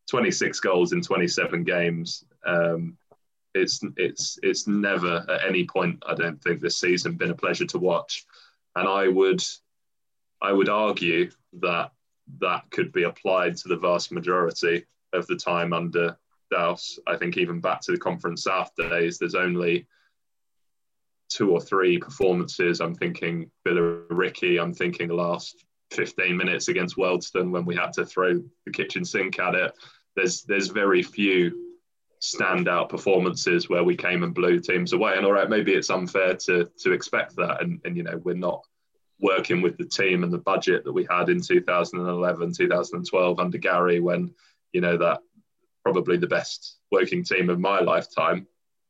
26 goals in 27 games. Um, it's it's it's never at any point I don't think this season been a pleasure to watch, and I would I would argue that that could be applied to the vast majority of the time under Douse. I think even back to the Conference South days, there's only two or three performances. I'm thinking Billericay. I'm thinking the last 15 minutes against Wealdstone when we had to throw the kitchen sink at it. There's there's very few standout performances where we came and blew teams away. And all right, maybe it's unfair to to expect that. And and you know we're not working with the team and the budget that we had in 2011, 2012 under Gary when you know that probably the best working team of my lifetime,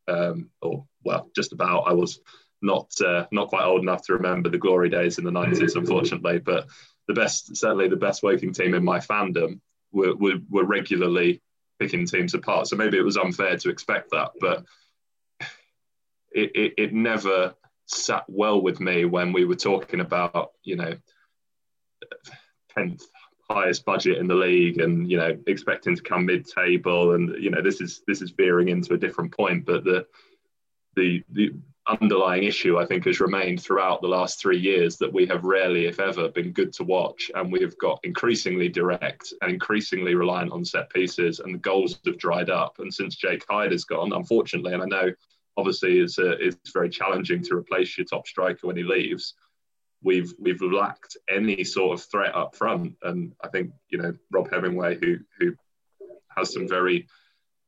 um, or well, just about. I was not uh, not quite old enough to remember the glory days in the 90s, unfortunately, but the best, certainly the best working team in my fandom were, were, were regularly picking teams apart. So maybe it was unfair to expect that, but it, it, it never sat well with me when we were talking about, you know, 10th highest budget in the league and you know expecting to come mid-table and you know this is this is veering into a different point but the the the underlying issue I think has remained throughout the last three years that we have rarely, if ever, been good to watch, and we have got increasingly direct and increasingly reliant on set pieces, and the goals have dried up. And since Jake Hyde has gone, unfortunately, and I know obviously it's a, it's very challenging to replace your top striker when he leaves. We've we've lacked any sort of threat up front, and I think you know Rob Hemingway, who who has some very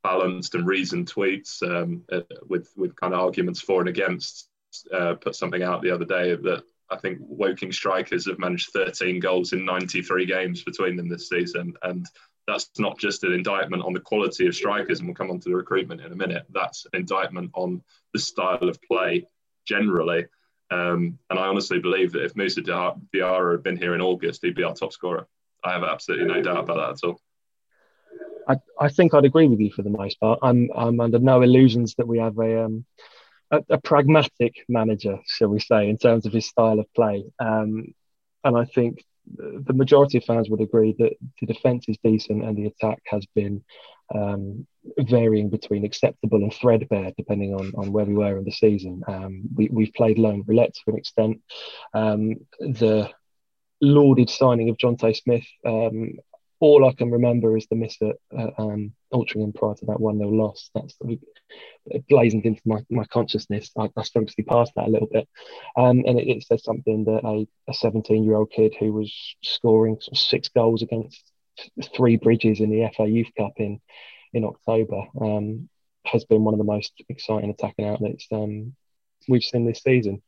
balanced and reasoned tweets um, uh, with with kind of arguments for and against. Uh, put something out the other day that I think Woking strikers have managed 13 goals in 93 games between them this season, and that's not just an indictment on the quality of strikers, and we'll come on to the recruitment in a minute. That's an indictment on the style of play generally. Um, and I honestly believe that if Moussa Diarra had been here in August, he'd be our top scorer. I have absolutely no doubt about that at all. I, I think I'd agree with you for the most part. I'm I'm under no illusions that we have a um, a, a, pragmatic manager, shall we say, in terms of his style of play. Um, and I think the majority of fans would agree that the defence is decent and the attack has been um, varying between acceptable and threadbare, depending on, on where we were in the season. Um, we, we've played loan roulette to an extent. Um, the lauded signing of Jonte Smith um, all I can remember is the miss at uh, um, Altrincham prior to that 1 0 loss. That's blazoned into my, my consciousness. I, I to past that a little bit. Um, and it, it, says something that a 17 year old kid who was scoring six goals against three bridges in the FA Youth Cup in, in October um, has been one of the most exciting attacking outlets um, we've seen this season.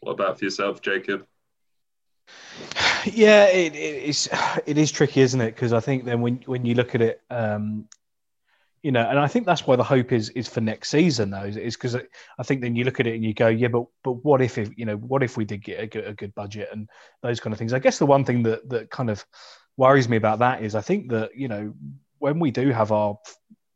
What about for yourself, Jacob? Yeah, it, it's it is tricky, isn't it? Because I think then when when you look at it, um, you know, and I think that's why the hope is is for next season, though, is because I think then you look at it and you go, yeah, but but what if, if you know, what if we did get a good, a good budget and those kind of things? I guess the one thing that that kind of worries me about that is I think that you know when we do have our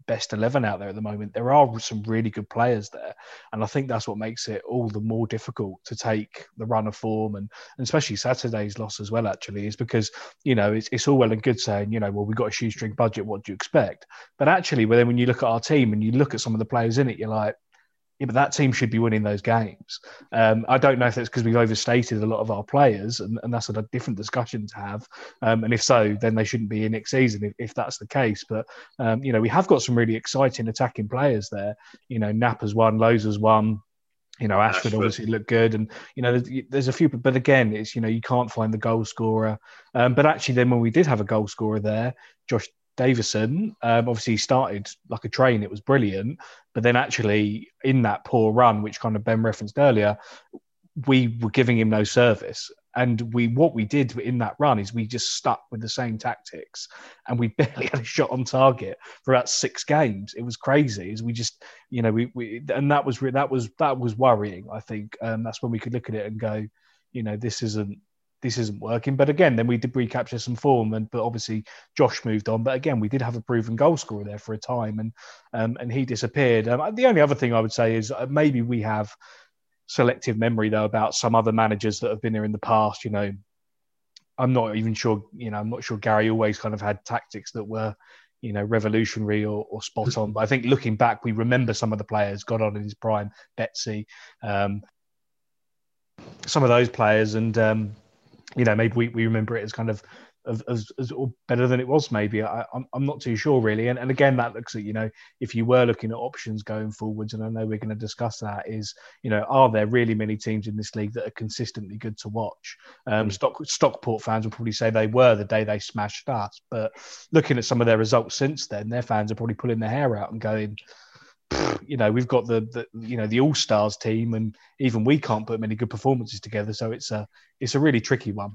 best 11 out there at the moment. There are some really good players there. And I think that's what makes it all the more difficult to take the run of form and, and especially Saturday's loss as well, actually, is because, you know, it's, it's all well and good saying, you know, well, we've got a shoestring budget. What do you expect? But actually, then when you look at our team and you look at some of the players in it, you're like, yeah, but that team should be winning those games. Um, I don't know if that's because we've overstated a lot of our players, and, and that's a different discussion to have. Um, and if so, then they shouldn't be in next season if, if that's the case. But um, you know, we have got some really exciting attacking players there. You know, Napper's one, Lowe's has one. You know, Ashford, Ashford, obviously looked good, and you know, there's, there's, a few, but again, it's you know, you can't find the goal scorer. Um, but actually, then when we did have a goal scorer there, Josh Davison, um, obviously started like a train. It was brilliant, but then actually in that poor run, which kind of Ben referenced earlier, we were giving him no service. And we what we did in that run is we just stuck with the same tactics, and we barely had a shot on target for about six games. It was crazy. Is we just you know we, we and that was that was that was worrying. I think um, that's when we could look at it and go, you know, this isn't this isn't working. But again, then we did recapture some form, and but obviously Josh moved on. But again, we did have a proven goal scorer there for a time, and um, and he disappeared. Um, the only other thing I would say is uh, maybe we have selective memory though about some other managers that have been here in the past. You know, I'm not even sure. You know, I'm not sure Gary always kind of had tactics that were you know, revolutionary or, or spot on. But I think looking back, we remember some of the players got on in his prime, Betsy, um, some of those players, and um, you know, maybe we, we remember it as kind of as, as better than it was maybe. I, I'm, I'm not too sure really. And, and again that looks at you know if you were looking at options going forwards and I know we're going to discuss that is you know are there really many teams in this league that are consistently good to watch? Um, mm. Stock, Stockport fans will probably say they were the day they smashed us but looking at some of their results since then their fans are probably pulling their hair out and going you know we've got the, the you know the all stars team and even we can't put many good performances together so it's a it's a really tricky one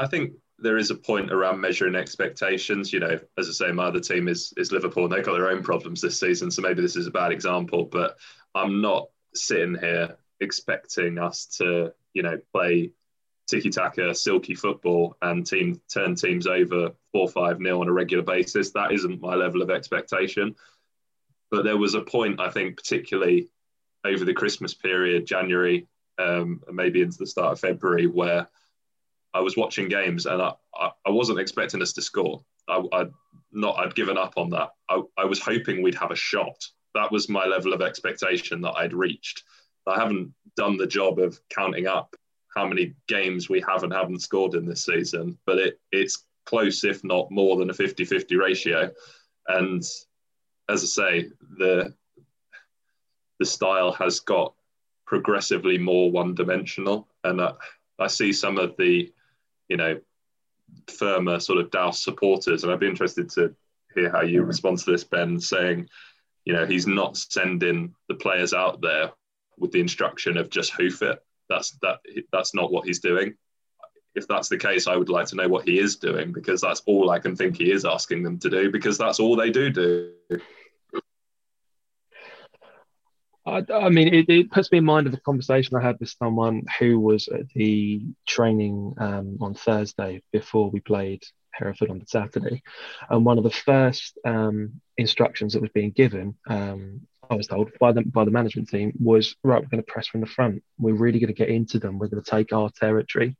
I think there is a point around measuring expectations. You know, as I say, my other team is is Liverpool, and they've got their own problems this season. So maybe this is a bad example, but I'm not sitting here expecting us to, you know, play tiki taka, silky football, and team turn teams over four five nil on a regular basis. That isn't my level of expectation. But there was a point, I think, particularly over the Christmas period, January, um, and maybe into the start of February, where I was watching games and I, I, I wasn't expecting us to score. I, would not I'd given up on that. I, I was hoping we'd have a shot. That was my level of expectation that I'd reached. I haven't done the job of counting up how many games we have and haven't scored in this season, but it, it's close, if not more than a 50 50 ratio. And as I say, the, the style has got progressively more one dimensional. And I, I see some of the you know, firmer sort of Douse supporters. And I'd be interested to hear how you respond to this, Ben, saying, you know, he's not sending the players out there with the instruction of just hoof it. That's that that's not what he's doing. If that's the case, I would like to know what he is doing because that's all I can think he is asking them to do because that's all they do do. I, I mean, it, it, puts me in mind of a conversation I had with someone who was at the training um, on Thursday before we played Hereford on the Saturday. And one of the first um, instructions that was being given, um, I was told by the, by the management team, was right, we're going to press from the front. We're really going to get into them. We're going to take our territory.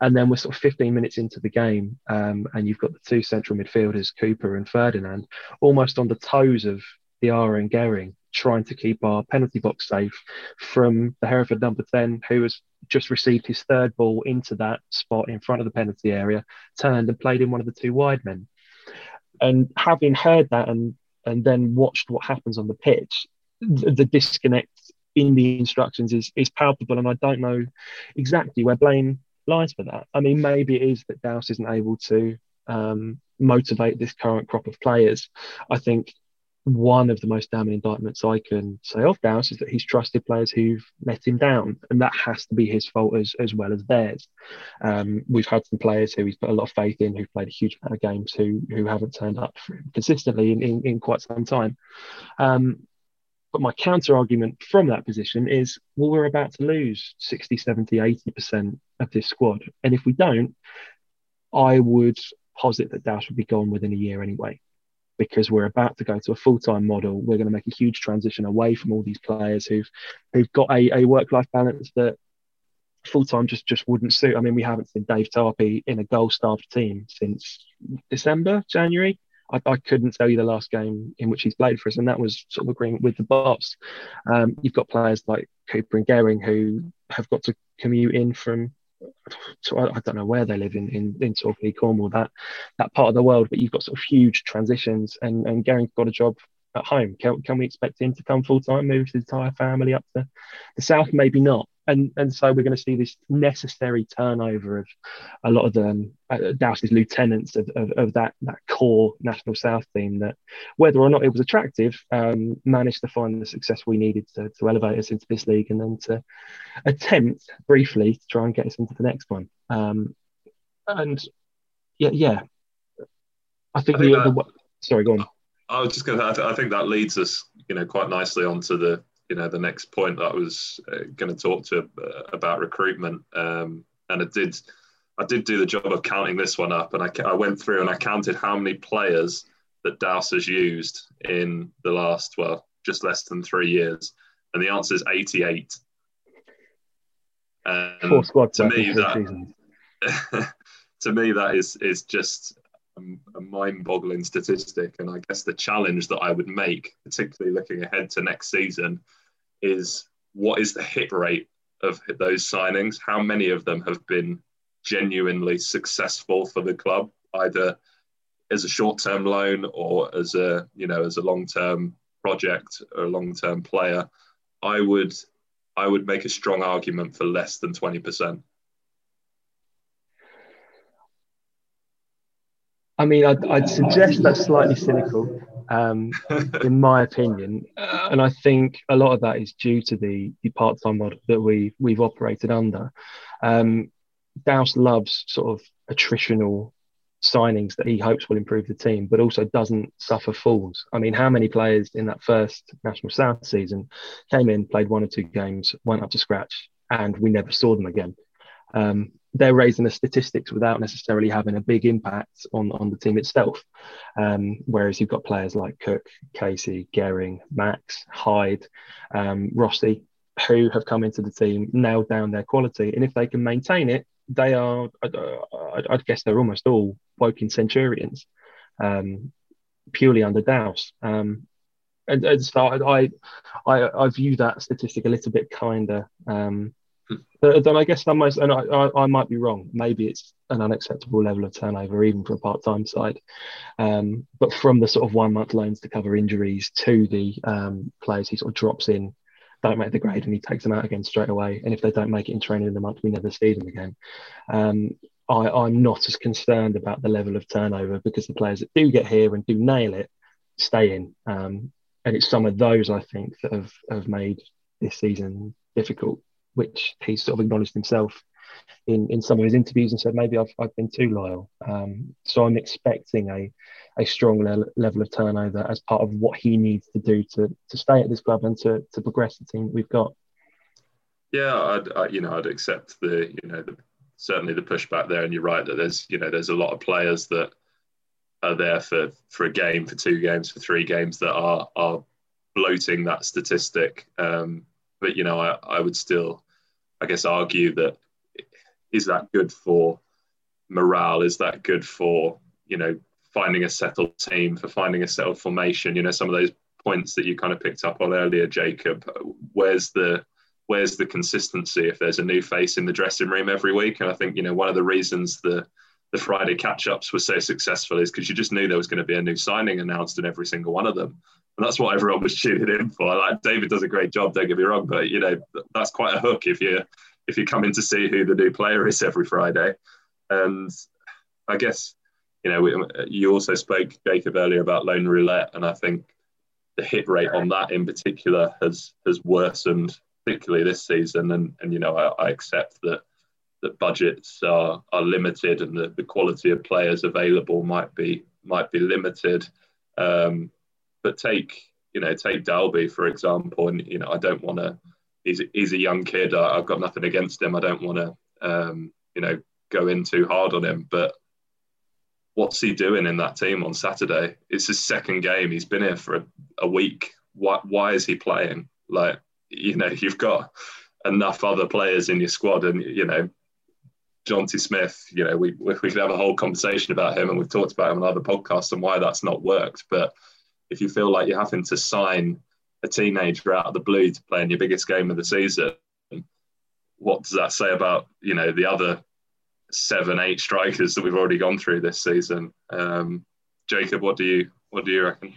And then we're sort of 15 minutes into the game, um, and you've got the two central midfielders, Cooper and Ferdinand, almost on the toes of Diarra and Gehring trying to keep our penalty box safe from the Hereford number 10, who has just received his third ball into that spot in front of the penalty area, turned and played in one of the two wide men. And having heard that and and then watched what happens on the pitch, the, the disconnect in the instructions is is palpable, and I don't know exactly where blame lies for that. I mean, maybe it is that Douse isn't able to um, motivate this current crop of players. I think one of the most damning indictments I can say of Douse is that he's trusted players who've let him down, and that has to be his fault as, as well as theirs. Um, we've had some players who he's put a lot of faith in, who've played a huge amount of games, who who haven't turned up consistently in, in, in quite some time. Um, but my counter argument from that position is well, we're about to lose 60, 70, 80% of this squad. And if we don't, I would posit that Douse would be gone within a year anyway because we're about to go to a full-time model. We're going to make a huge transition away from all these players who've who've got a, a work-life balance that full-time just just wouldn't suit. I mean, we haven't seen Dave Tarpey in a goal-starved team since December, January. I, I, couldn't tell you the last game in which he's played for us, and that was sort of agreeing with the boss. Um, you've got players like Cooper and Gehring who have got to commute in from I, don't know where they live in in, in Torquay, Cornwall, that that part of the world, but you've got sort of huge transitions, and and Gary's got a job at home. Can, can we expect him to come full time, move his entire family up to the south? Maybe not and and so we're going to see this necessary turnover of a lot of the um, uh, Douse's lieutenants of, of, of, that that core national south team that whether or not it was attractive um, managed to find the success we needed to, to elevate us into this league and then to attempt briefly to try and get us into the next one. Um, and yeah yeah. I think, I think the, that, the, sorry go on. I was just going to I, th- I think that leads us you know quite nicely onto the you know the next point that I was uh, going to talk to uh, about recruitment, um, and I did I did do the job of counting this one up, and I, I went through and I counted how many players that Douse has used in the last well just less than three years, and the answer is 88. And Four squad to me that to me that is is just a, a mind-boggling statistic, and I guess the challenge that I would make, particularly looking ahead to next season, is what is the hit rate of those signings? How many of them have been genuinely successful for the club, either as a short-term loan or as a you know as a long-term project or a long-term player? I would I would make a strong argument for less than twenty percent. I mean, I'd, I'd suggest that's slightly cynical, um, in my opinion, uh, and I think a lot of that is due to the, the part-time model that we we've operated under. Um, Douse loves sort of attritional signings that he hopes will improve the team, but also doesn't suffer falls. I mean, how many players in that first National South season came in, played one or two games, went up to scratch, and we never saw them again? Um, they're raising the statistics without necessarily having a big impact on, on the team itself. Um, whereas you've got players like Cook, Casey, Gehring, Max, Hyde, um, Rossi, who have come into the team, nailed down their quality. And if they can maintain it, they are, I, I guess they're almost all Woking Centurions, um, purely under Douse. And, and so I, I, I view that statistic a little bit kinder um, then I guess almost, and I, I, I, might be wrong. Maybe it's an unacceptable level of turnover, even for a part-time side. Um, but from the sort of one-month loans to cover injuries to the um, players he sort of drops in, don't make the grade, and he takes them out again straight away. And if they don't make it in training in the month, we never see them again. Um, I, am not as concerned about the level of turnover because the players that do get here and do nail it stay in. Um, and it's some of those I think that have, have made this season difficult which he sort of acknowledged himself in, in some of his interviews and said maybe I've, I've been too loyal. Um, so I'm expecting a, a strong le- level of turnover as part of what he needs to do to, to stay at this club and to, to progress the team we've got. Yeah, I'd, I, you know, I'd accept the, you know, the, certainly the pushback there. And you're right that there's, you know, there's a lot of players that are there for, for a game, for two games, for three games that are, are bloating that statistic. Um, but you know, I, I would still, I guess, argue that is that good for morale? Is that good for you know finding a settled team, for finding a settled formation? You know, some of those points that you kind of picked up on earlier, Jacob. Where's the where's the consistency if there's a new face in the dressing room every week? And I think you know one of the reasons the the Friday catch ups were so successful is because you just knew there was going to be a new signing announced in every single one of them. And that's what everyone was tuning in for. Like David does a great job, don't get me wrong, but you know, that's quite a hook if you if you come in to see who the new player is every Friday. And I guess, you know, we, you also spoke, Jacob, earlier about loan roulette, and I think the hit rate on that in particular has has worsened, particularly this season. And and you know, I, I accept that that budgets are, are limited and the, the quality of players available might be might be limited. Um, but take you know take Dalby for example, and you know I don't want to. He's he's a young kid. I, have got nothing against him. I don't want to um, you know go in too hard on him. But what's he doing in that team on Saturday? It's his second game. He's been here for a, a week. Why why is he playing? Like you know you've got enough other players in your squad, and you know Jonte Smith, you know, we, we could have a whole conversation about him and we've talked about him on other podcasts and why that's not worked. But if you feel like you're having to sign a teenager out of the blue to play in your biggest game of the season, what does that say about, you know, the other seven, eight strikers that we've already gone through this season? Um, Jacob, what do you what do you reckon?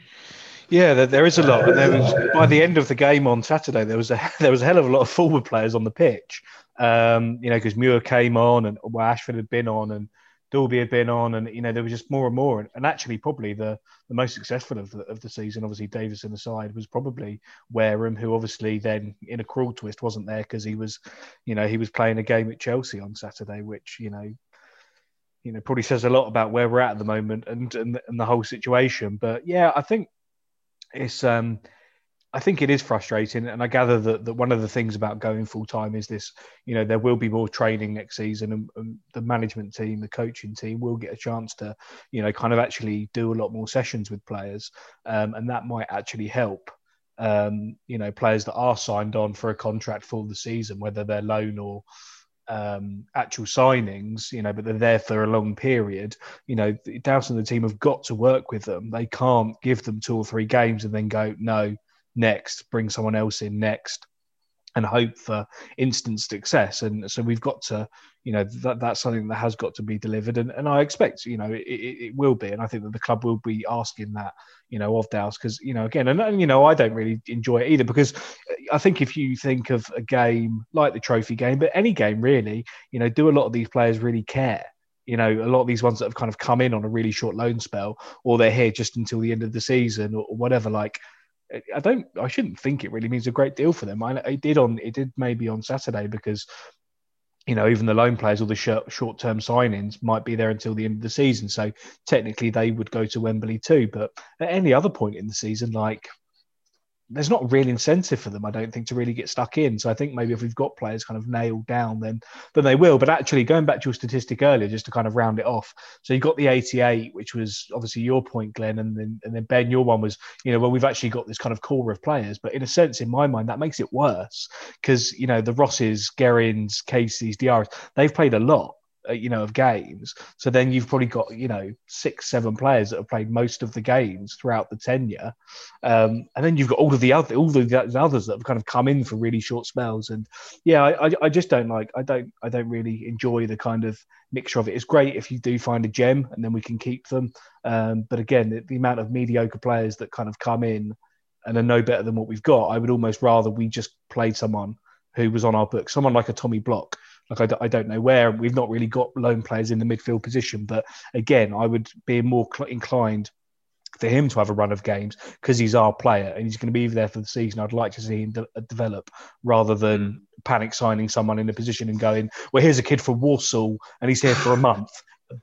Yeah, there is a lot. There was by the end of the game on Saturday, there was a there was a hell of a lot of forward players on the pitch. Um, you know, because Muir came on and well, Ashford had been on and Dalby had been on, and you know there was just more and more. And, and actually, probably the, the most successful of the of the season, obviously Davison aside, was probably Wareham, who obviously then in a cruel twist wasn't there because he was, you know, he was playing a game at Chelsea on Saturday, which you know you know probably says a lot about where we're at at the moment and and, and the whole situation. But yeah, I think it's um I think it is frustrating, and I gather that, that one of the things about going full time is this: you know, there will be more training next season, and, and, the management team, the coaching team, will get a chance to, you know, kind of actually do a lot more sessions with players, um, and that might actually help. Um, you know, players that are signed on for a contract for the season, whether they're loan or um, actual signings, you know, but they're there for a long period. You know, Dowson and the team have got to work with them. They can't give them two or three games and then go, no, next, bring someone else in next and hope for instant success. And so we've got to, you know, that that's something that has got to be delivered. And, and I expect, you know, it, it, will be. And I think that the club will be asking that, you know, of Dow's because, you know, again, and, and, you know, I don't really enjoy it either because I think if you think of a game like the trophy game, but any game really, you know, do a lot of these players really care? you know, a lot of these ones that have kind of come in on a really short loan spell, or they're here just until the end of the season, or, whatever. Like, I don't, I shouldn't think it really means a great deal for them. I, it did on, it did maybe on Saturday because, you know, even the loan players or the short, short-term signings might be there until the end of the season. So technically, they would go to Wembley too. But at any other point in the season, like there's not real incentive for them, I don't think, to really get stuck in. So I think maybe if we've got players kind of nailed down, then then they will. But actually, going back to your statistic earlier, just to kind of round it off, so you got the 88, which was obviously your point, Glenn, and then and then Ben, your one was, you know, well, we've actually got this kind of core of players, but in a sense, in my mind, that makes it worse because you know the Rosses, Gerrans, Caseys, Diarras, they've played a lot uh, you know, of games. So then you've probably got, you know, six, seven players that have played most of the games throughout the tenure. Um, and then you've got all of the other, all the others that have kind of come in for really short spells. And yeah, I, I just don't like, I don't, I don't really enjoy the kind of mixture of it. It's great if you do find a gem and then we can keep them. Um, but again, the, the amount of mediocre players that kind of come in and are no better than what we've got, I would almost rather we just played someone who was on our book, someone like a Tommy Block, like I don't know where we've not really got loan players in the midfield position, but again, I would be more cl- inclined for him to have a run of games because he's our player and he's going to be there for the season. I'd like to see him de- uh, develop rather than mm. panic signing someone in a position and going, well, here's a kid from Walsall and he's here for a month.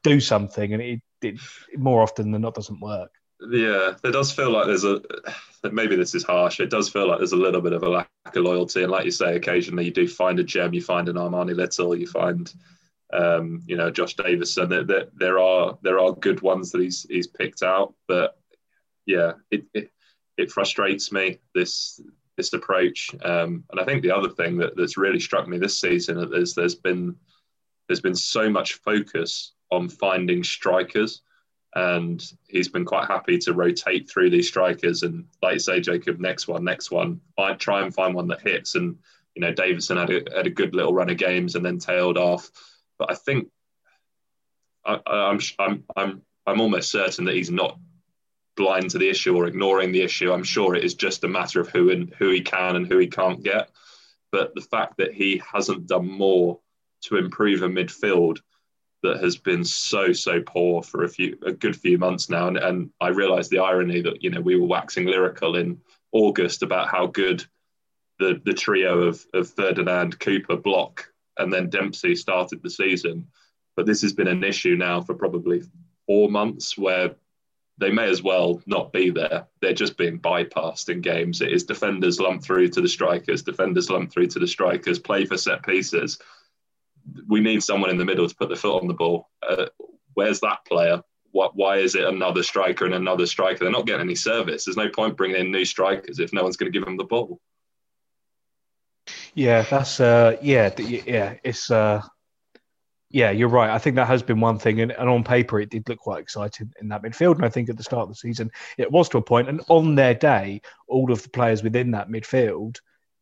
Do something, and it, it more often than not doesn't work. Yeah, there does feel like there's a maybe this is harsh. It does feel like there's a little bit of a lack of loyalty, and like you say, occasionally you do find a gem, you find an Armani Little, you find um, you know Josh Davison. There, there, there, are there are good ones that he's he's picked out, but yeah, it it, it frustrates me this this approach. Um, and I think the other thing that, that's really struck me this season is there's been there's been so much focus on finding strikers and he's been quite happy to rotate through these strikers. And like you say, Jacob, next one, next one, I try and find one that hits. And you know, Davison had a, had a good little run of games and then tailed off. But I think I, I'm I'm I'm I'm almost certain that he's not blind to the issue or ignoring the issue. I'm sure it is just a matter of who and who he can and who he can't get. But the fact that he hasn't done more to improve a midfield that has been so so poor for a few a good few months now. And, and i realize the irony that you know we were waxing lyrical in august about how good the the trio of, of ferdinand cooper block and then dempsey started the season. But this has been an issue now for probably four months where they may as well not be there. They're just being bypassed in games. It is defenders lump through to the strikers, defenders lump through to the strikers, play for set pieces we need someone in the middle to put the foot on the ball. Uh, where's that player? What, why is it another striker and another striker? They're not getting any service. There's no point bringing in new strikers if no one's going to give them the ball. Yeah, that's uh, yeah, yeah. It's uh, yeah, you're right. I think that has been one thing, and, and on paper it did look quite exciting in that midfield. And I think at the start of the season it was to a point. And on their day, all of the players within that midfield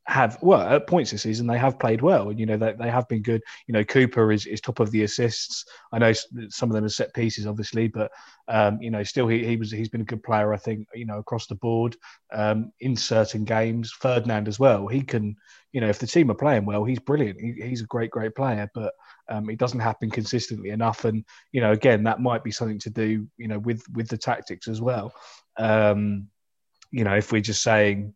have well at points this season they have played well. And you know they, they have been good. You know cooper is, is top of the assists. I know some of them are set pieces obviously but um, you know still he, he was he's been a good player i think you know across the board um, in certain games. Ferdinand as well. He can you know if the team are playing well he's brilliant. He, he's a great great player but um, it doesn't happen consistently enough. And you know again that might be something to do you know with with the tactics as well. Um, you know if we're just saying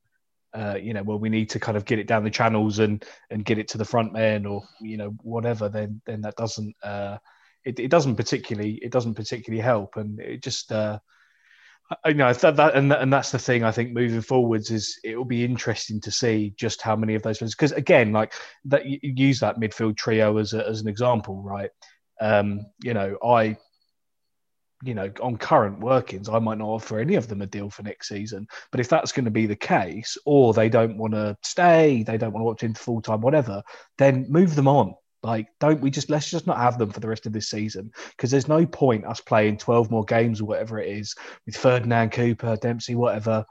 uh, you know, well, we need to kind of get it down the channels and and get it to the front man or you know whatever, then then that doesn't uh, it, it doesn't particularly it doesn't particularly help, and it just uh, you know that, that and and that's the thing I think moving forwards is it will be interesting to see just how many of those because again like that use that midfield trio as a, as an example, right? Um, you know, I you know, on current workings, I might not offer any of them a deal for next season. But if that's going to be the case, or they don't want to stay, they don't want to opt into full time, whatever, then move them on. Like, don't we just let's just not have them for the rest of this season because there's no point us playing 12 more games or whatever it is with Ferdinand Cooper, Dempsey, whatever,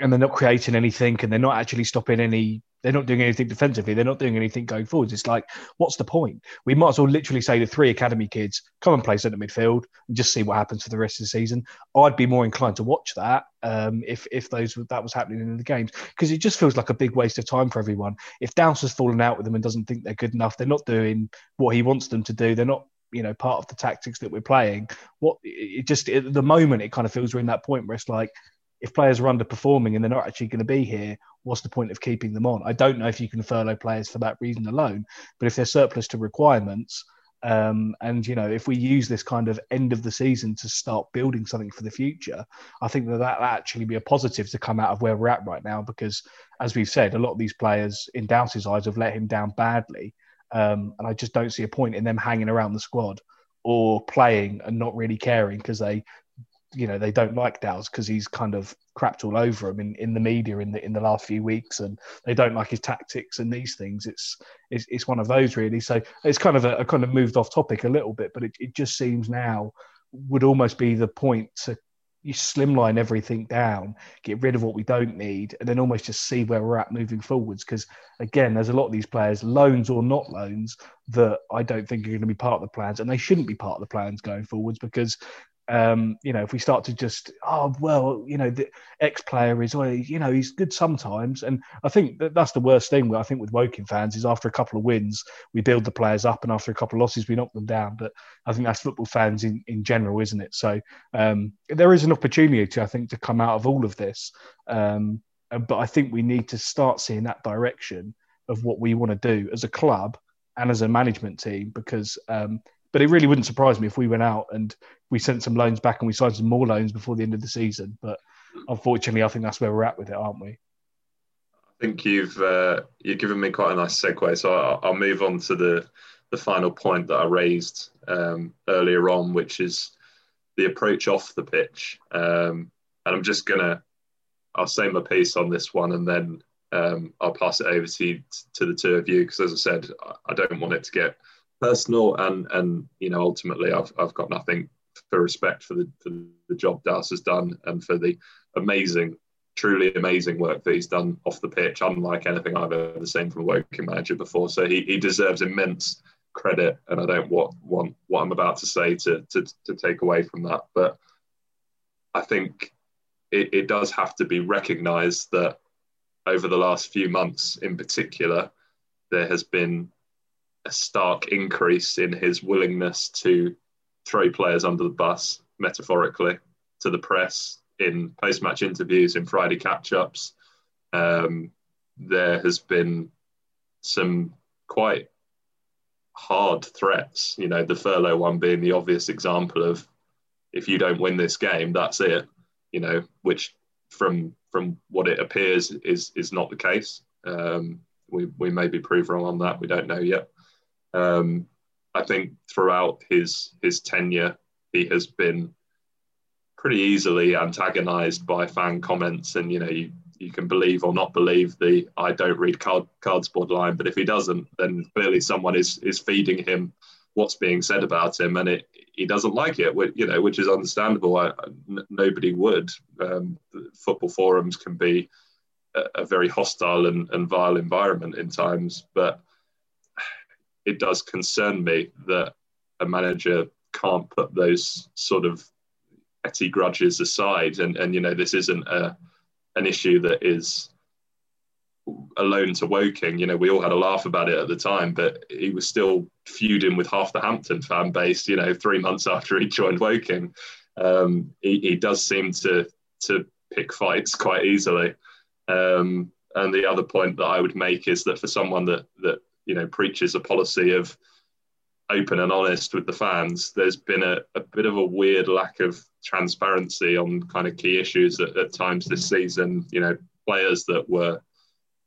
and they're not creating anything and they're not actually stopping any they're not doing anything defensively. They're not doing anything going forwards. It's like, what's the point? We might as well literally say to three academy kids, come and play centre midfield and just see what happens for the rest of the season. I'd be more inclined to watch that um, if if those that was happening in the games because it just feels like a big waste of time for everyone. If Douse has fallen out with them and doesn't think they're good enough, they're not doing what he wants them to do. They're not you know part of the tactics that we're playing what it just at the moment it kind of feels we're in that point where it's like if players are underperforming and they're not actually going to be here, what's the point of keeping them on? I don't know if you can furlough players for that reason alone, but if they're surplus to requirements, um, and you know, if we use this kind of end of the season to start building something for the future, I think that that actually be a positive to come out of where we're at right now. Because, as we've said, a lot of these players, in Douse's eyes, have let him down badly, um, and I just don't see a point in them hanging around the squad or playing and not really caring because they you know they don't like Dowds because he's kind of crapped all over him in, in the media in the in the last few weeks, and they don't like his tactics and these things. It's it's, it's one of those really. So it's kind of a, a kind of moved off topic a little bit, but it, it just seems now would almost be the point to you slimline everything down, get rid of what we don't need, and then almost just see where we're at moving forwards. Because again, there's a lot of these players, loans or not loans, that I don't think are going to be part of the plans, and they shouldn't be part of the plans going forwards because um, you know, if we start to just, oh well, you know, the X player is, well, you know, he's good sometimes, and I think that that's the worst thing. I think with Woking fans is after a couple of wins, we build the players up, and after a couple of losses, we knock them down. But I think that's football fans in, in general, isn't it? So um, there is an opportunity, I think, to come out of all of this. Um, but I think we need to start seeing that direction of what we want to do as a club and as a management team because um, but it really wouldn't surprise me if we went out and we sent some loans back and we signed some more loans before the end of the season. But unfortunately, I think that's where we're at with it, aren't we? I think you've uh, you've given me quite a nice segue, so I'll, I'll, move on to the the final point that I raised um, earlier on, which is the approach off the pitch. Um, and I'm just gonna I'll say my piece on this one, and then um, I'll pass it over to you, to the two of you because, as I said, I don't want it to get personal and and you know ultimately I've I've got nothing for respect for the for the job Das has done and for the amazing, truly amazing work that he's done off the pitch, unlike anything I've ever seen from a Woking manager before. So he, he deserves immense credit, and I don't want want what I'm about to say to to, to take away from that. But I think it, it does have to be recognised that over the last few months, in particular, there has been a stark increase in his willingness to throw players under the bus, metaphorically, to the press in post match interviews, in Friday catch ups. Um, there has been some quite hard threats, you know, the furlough one being the obvious example of if you don't win this game, that's it, you know, which from from what it appears is is not the case. Um, we, we may be proved wrong on that. We don't know yet. Um, I think throughout his his tenure, he has been pretty easily antagonized by fan comments, and you know you, you can believe or not believe the I don't read card cardboard line, but if he doesn't, then clearly someone is is feeding him what's being said about him, and it he doesn't like it, you know, which is understandable. I, n- nobody would. Um, football forums can be a, a very hostile and, and vile environment in times, but it does concern me that a manager can't put those sort of petty grudges aside. And, and you know, this isn't a, an issue that is alone to Woking. You know, we all had a laugh about it at the time, but he was still feuding with half the Hampton fan base, you know, three months after he joined Woking. Um, he, he, does seem to, to pick fights quite easily. Um, and the other point that I would make is that for someone that, that you know preaches a policy of open and honest with the fans, there's been a, a bit of a weird lack of transparency on kind of key issues at, at times this season. You know, players that were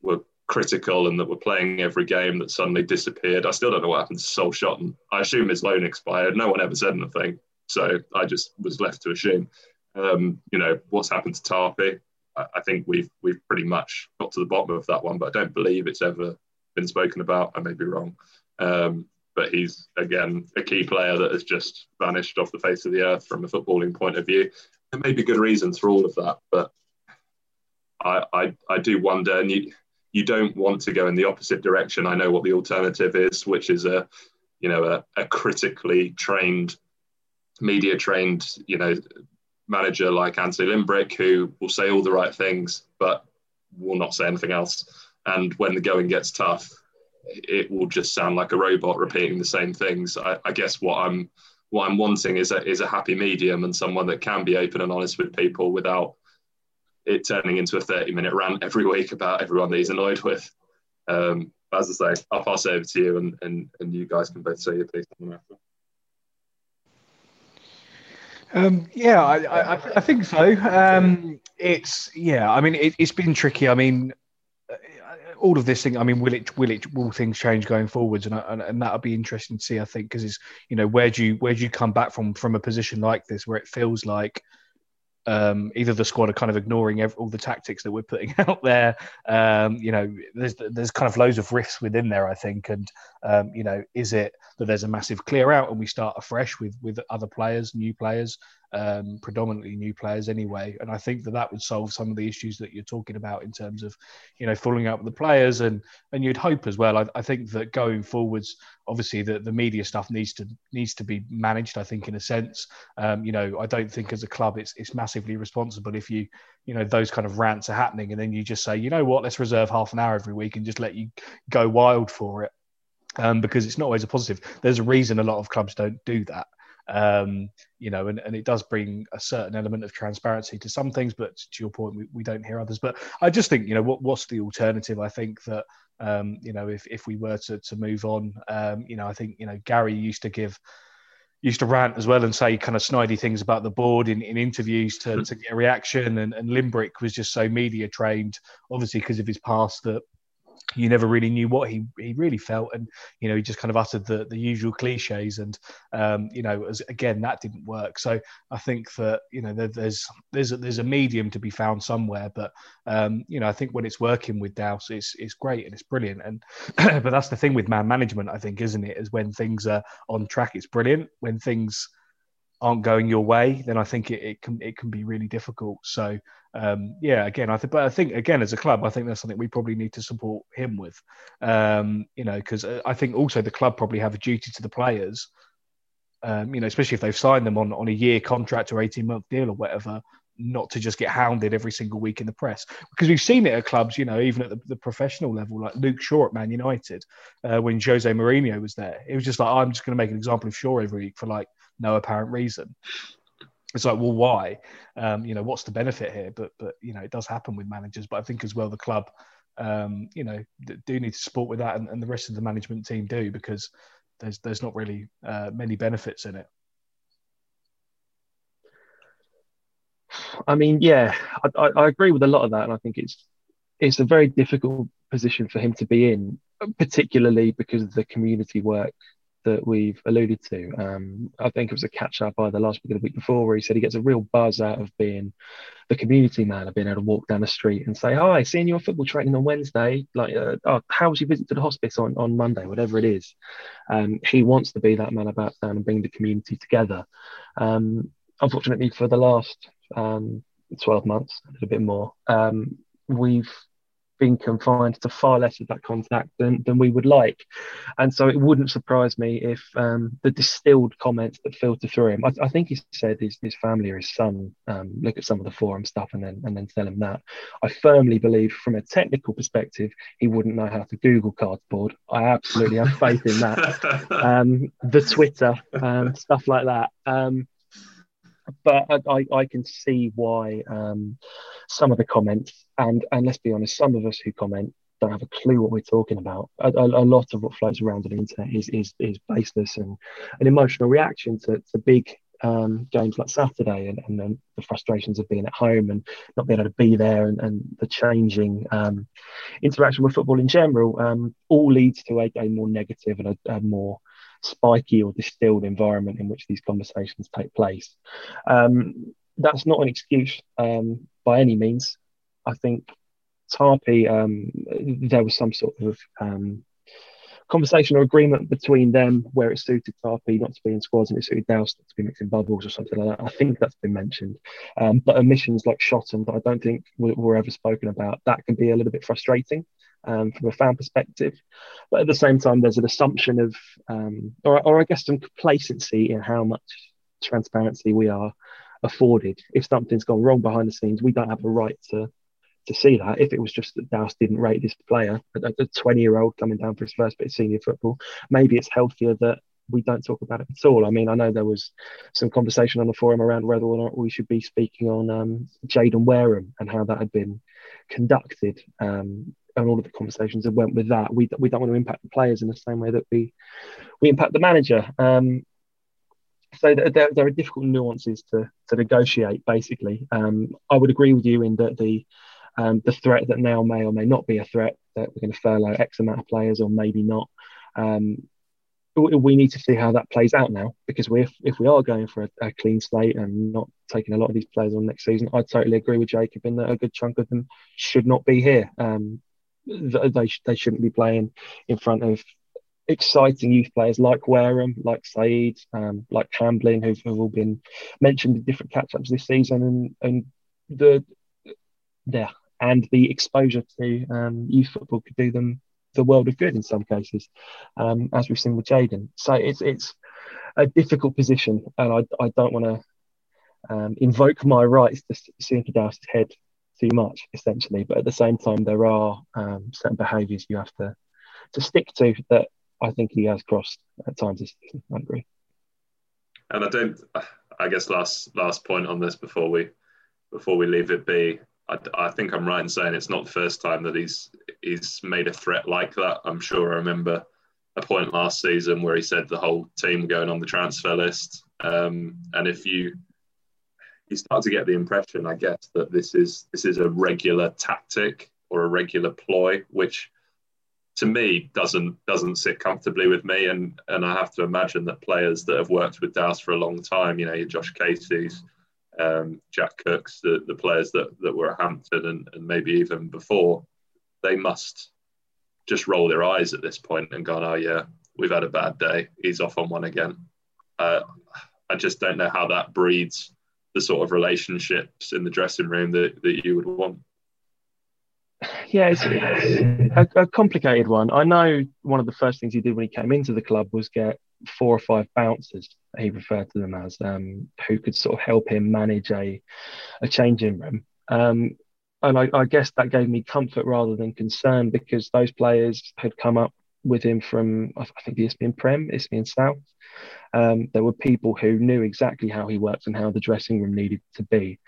were critical and that were playing every game that suddenly disappeared. I still don't know what happened to Saul Shotton. I assume his loan expired. No one ever said anything, so I just was left to assume. Um, you know what's happened to Tarpey. I, I think we've we've pretty much got to the bottom of that one, but I don't believe it's ever been spoken about. I may be wrong. Um, but he's again a key player that has just vanished off the face of the earth from a footballing point of view. There may be good reasons for all of that, but I I, I do wonder, and you you don't want to go in the opposite direction. I know what the alternative is, which is a you know a, a critically trained, media trained you know manager like Anthony Limbrick who will say all the right things, but will not say anything else. And when the going gets tough, it will just sound like a robot repeating the same things. I, I guess what I'm what I'm wanting is a is a happy medium and someone that can be open and honest with people without it turning into a 30 minute rant every week about everyone that he's annoyed with. Um, as I say, I'll pass over to you and, and, and you guys can both say your piece. Um, yeah, I, I, I, think so. Um, it's yeah. I mean, it, has been tricky. I mean, all of this thing. I mean, will it will it will things change going forwards? And and, and that'll be interesting to see. I think because it's you know where do you where do you come back from from a position like this where it feels like um, either the squad are kind of ignoring every, all the tactics that we're putting out there. Um, you know, there's there's kind of loads of rifts within there, I think. And um, you know, is it that there's a massive clear out and we start afresh with with other players, new players, um, predominantly new players anyway? And I think that that would solve some of the issues that you're talking about in terms of, you know, falling out with the players. And and you'd hope as well. I, I think that going forwards, obviously the, the media stuff needs to needs to be managed. I think in a sense, um, you know, I don't think as a club it's it's massively responsible if you you know those kind of rants are happening and then you just say, you know what, let's reserve half an hour every week and just let you go wild for it. Um, because it's not always a positive. There's a reason a lot of clubs don't do that. Um, you know, and, and it does bring a certain element of transparency to some things, but to your point, we, we don't hear others. But I just think, you know, what, what's the alternative? I think that um, you know, if, if we were to, to move on, um, you know, I think, you know, Gary used to give, used to rant as well and say kind of snidey things about the board in, in interviews to, to get a reaction. And, and Limbrick was just so media trained, obviously because of his past, that you never really knew what he, he really felt. And you know he just kind of uttered the, the usual cliches and um, you know as, again that didn't work. So I think that you know there, there's there's a, there's a medium to be found somewhere. But um, you know I think when it's working with Douse it's, it's great and it's brilliant. And but that's the thing with man management I think isn't it? Is when things are on track it's brilliant. When things aren't going your way, then I think it, it can it can be really difficult. So um, yeah, again, I think, but I think again as a club, I think that's something we probably need to support him with. Um, you know, because uh, I think also the club probably have a duty to the players. Um, you know, especially if they've signed them on on a year contract or eighteen month deal or whatever, not to just get hounded every single week in the press because we've seen it at clubs, you know, even at the, the professional level, like Luke Shaw at Man United, uh, when Jose Mourinho was there, it was just like I'm just going to make an example of Shaw every week for like no apparent reason. It's like, well, why? Um, you know, what's the benefit here? But but you know, it does happen with managers. But I think as well, the club, um, you know, do need to support with that, and, and, the rest of the management team do because there's there's not really uh, many benefits in it. I mean, yeah, I, I, agree with a lot of that, and I think it's it's a very difficult position for him to be in, particularly because of the community work that we've alluded to. Um, I think it was a catch up either last week or the week before where he said he gets a real buzz out of being the community man, of being able to walk down the street and say, Hi, seeing you your football training on Wednesday. Like, uh, oh, how was your visit to the hospice on, on Monday? Whatever it is. Um, he wants to be that man about town and bring the community together. Um, unfortunately, for the last um, 12 months, a little bit more, um, we've been confined to far less of that contact than, than we would like. And so it wouldn't surprise me if um, the distilled comments that filter through him, I, I, think he said his, his family or his son um, look at some of the forum stuff and then and then tell him that. I firmly believe from a technical perspective, he wouldn't know how to Google cardboard. I absolutely have faith in that. Um, the Twitter, um, stuff like that. But I, I can see why um, some of the comments, and and let's be honest, some of us who comment don't have a clue what we're talking about. A, a, a lot of what floats around on the internet is is, is baseless and an emotional reaction to, to big um, games like Saturday and, and then the frustrations of being at home and not being able to be there and, and the changing um, interaction with football in general um, all leads to a, a more negative and a, a more spiky or distilled environment in which these conversations take place. Um, that's not an excuse um, by any means. I think Tarpey, um, there was some sort of um, conversation or agreement between them where it suited Tarpey not to be in squads and it suited Douse not to be mixing bubbles or something like that. I think that's been mentioned. Um, but omissions like Shotton that I don't think were, were, ever spoken about, that can be a little bit frustrating um, from a fan perspective. But at the same time, there's an assumption of, um, or, or I guess some complacency in how much transparency we are afforded. If something's gone wrong behind the scenes, we don't have a right to to see that. If it was just that Douse didn't rate this player, a 20 year old coming down for his first bit of senior football, maybe it's healthier that we don't talk about it at all. I mean, I know there was some conversation on the forum around whether or not we should be speaking on um, Jayden Wareham and how that had been conducted. Um, and all of the conversations that went with that. We, we don't want to impact the players in the same way that we we impact the manager. Um, so there, there are difficult nuances to, to negotiate. Basically, um, I would agree with you in that the um, the threat that now may or may not be a threat that we're going to furlough X amount of players or maybe not. Um, we need to see how that plays out now because we, if, if we are going for a, a, clean slate and not taking a lot of these players on next season, I totally agree with Jacob in that a good chunk of them should not be here. Um, they, they shouldn't be playing in front of exciting youth players like Wareham, like Saeed, um, like Hamblin, who've, who've, all been mentioned in different catch-ups this season, and and the yeah, and the exposure to um, youth football could do them the world of good in some cases, um, as we've seen with Jayden. So it's it's a difficult position, and I, I don't want to um, invoke my rights to see into Douse's head too much, essentially. But at the same time, there are um, certain behaviours you have to to stick to that I think he has crossed at times this season. I agree. And I don't. I guess last last point on this before we before we leave it be. I, I, think I'm right in saying it's not the first time that he's he's made a threat like that. I'm sure I remember a point last season where he said the whole team going on the transfer list. Um, and if you you start to get the impression, I guess, that this is this is a regular tactic or a regular ploy, which to me doesn't doesn't sit comfortably with me. And and I have to imagine that players that have worked with Douse for a long time, you know, your Josh Casey's, um, Jack Cooks, the, the players that, that were at Hampton and, and maybe even before, they must just roll their eyes at this point and go, oh yeah, we've had a bad day. He's off on one again. Uh, I just don't know how that breeds the sort of relationships in the dressing room that, that you would want. Yeah, it's, a, a, complicated one. I know one of the first things he did when he came into the club was get four or five bouncers, he referred to them as, um, who could sort of help him manage a, a changing room. Um, and I, I, guess that gave me comfort rather than concern because those players had come up with him from, I think, the Isthmian Prem, Isthmian South. Um, there were people who knew exactly how he worked and how the dressing room needed to be.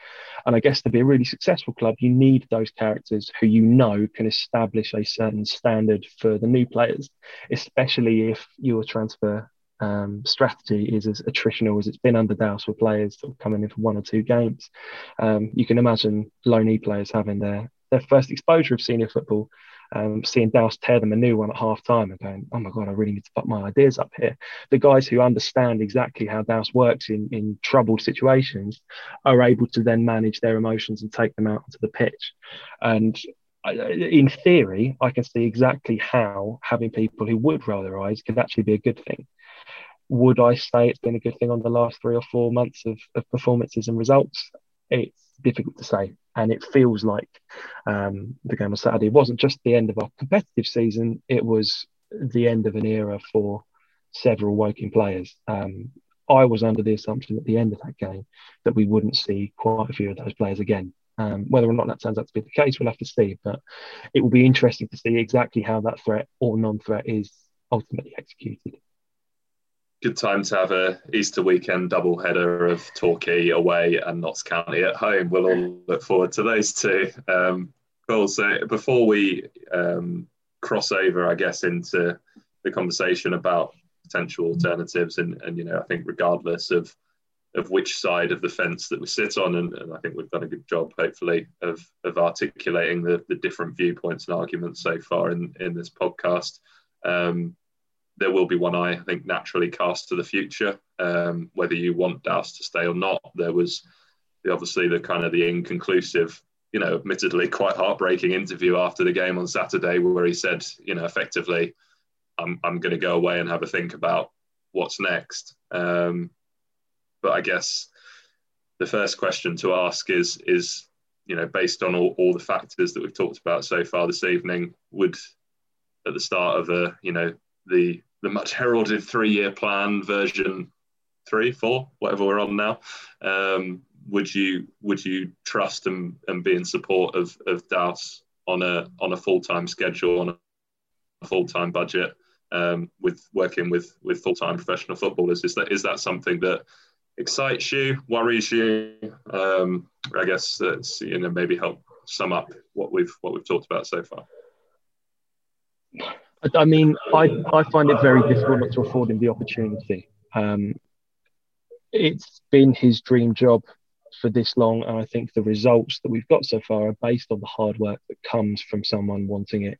And I guess to be a really successful club, you need those characters who you know can establish a certain standard for the new players, especially if your transfer um, strategy is as attritional as it's been under Douse for players sort of coming in for one or two games. Um, you can imagine loanee players having their, their first exposure of senior football um, seeing Douse tear them a new one at half time and going, oh my God, I really need to put my ideas up here. The guys who understand exactly how Douse works in, in troubled situations are able to then manage their emotions and take them out onto the pitch. And in theory, I can see exactly how having people who would roll their eyes could actually be a good thing. Would I say it's been a good thing on the last three or four months of, of performances and results? It's difficult to say and it feels like um, the game on Saturday wasn't just the end of our competitive season; it was the end of an era for several Woking players. Um, I was under the assumption at the end of that game that we wouldn't see quite a few of those players again. Um, whether or not that turns out to be the case, we'll have to see. But it will be interesting to see exactly how that threat or non-threat is ultimately executed good time to have a Easter weekend double header of Torquay away and Notts County at home. We'll all look forward to those two. Um, cool. So before we um, cross over, I guess, into the conversation about potential alternatives, and, and you know, I think regardless of of which side of the fence that we sit on, and, and I think we've done a good job, hopefully, of of articulating the, the different viewpoints and arguments so far in in this podcast. Um, there will be one eye, I think, naturally cast to the future. Um, whether you want Douse to stay or not, there was the, obviously the kind of the inconclusive, you know, admittedly quite heartbreaking interview after the game on Saturday where he said, you know, effectively, I'm I'm going to go away and have a think about what's next. Um, but I guess the first question to ask is is you know based on all, all the factors that we've talked about so far this evening, would at the start of a you know the the much heralded three year plan version three, four, whatever we're on now. Um, would you would you trust and, and be in support of of Douse on a on a full time schedule on a full time budget um, with working with with full time professional footballers? Is that is that something that excites you, worries you? Um, I guess that's you know maybe help sum up what we've what we've talked about so far. I mean, I, I find it very difficult not to afford him the opportunity. Um, it's been his dream job for this long, and I think the results that we've got so far are based on the hard work that comes from someone wanting it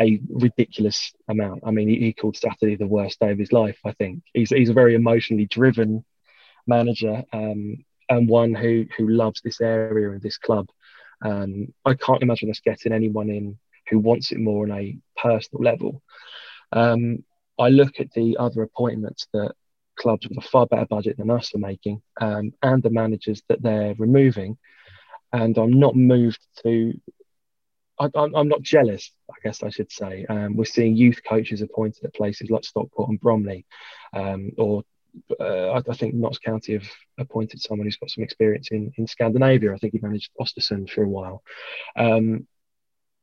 a ridiculous amount. I mean, he, he called Saturday the worst day of his life. I think he's he's a very emotionally driven manager um, and one who who loves this area and this club. Um, I can't imagine us getting anyone in who wants it more on a personal level. Um, I look at the other appointments that clubs with a far better budget than us are making um, and the managers that they're removing. And I'm not moved to, I, am not jealous, I guess I should say. Um, we're seeing youth coaches appointed at places like Stockport and Bromley, um, or uh, I, I, think Notts County have appointed someone who's got some experience in, in Scandinavia. I think he managed Ostersund for a while. Um,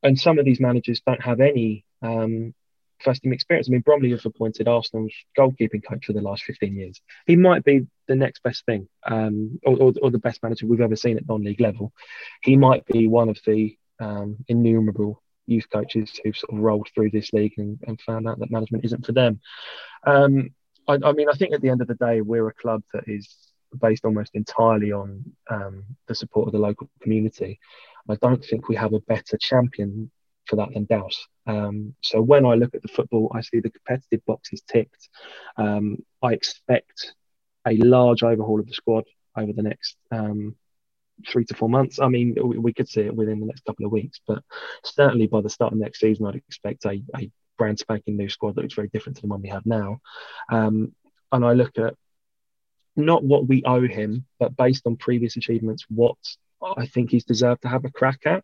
and some of these managers don't have any um, first team experience. I mean, Bromley have appointed Arsenal's goalkeeping coach for the last 15 years. He might be the next best thing, um, or, or, or, the best manager we've ever seen at non-league level. He might be one of the um, innumerable youth coaches who've sort of rolled through this league and, and found out that management isn't for them. Um, I, I, mean, I think at the end of the day, we're a club that is based almost entirely on um, the support of the local community. I don't think we have a better champion for that than Douse. Um, so when I look at the football, I see the competitive boxes ticked. Um, I expect a large overhaul of the squad over the next um, three to four months. I mean, we, we, could see it within the next couple of weeks, but certainly by the start of next season, I'd expect a, a brand spanking new squad that looks very different to the one we have now. Um, and I look at not what we owe him, but based on previous achievements, what I think he's deserved to have a crack at.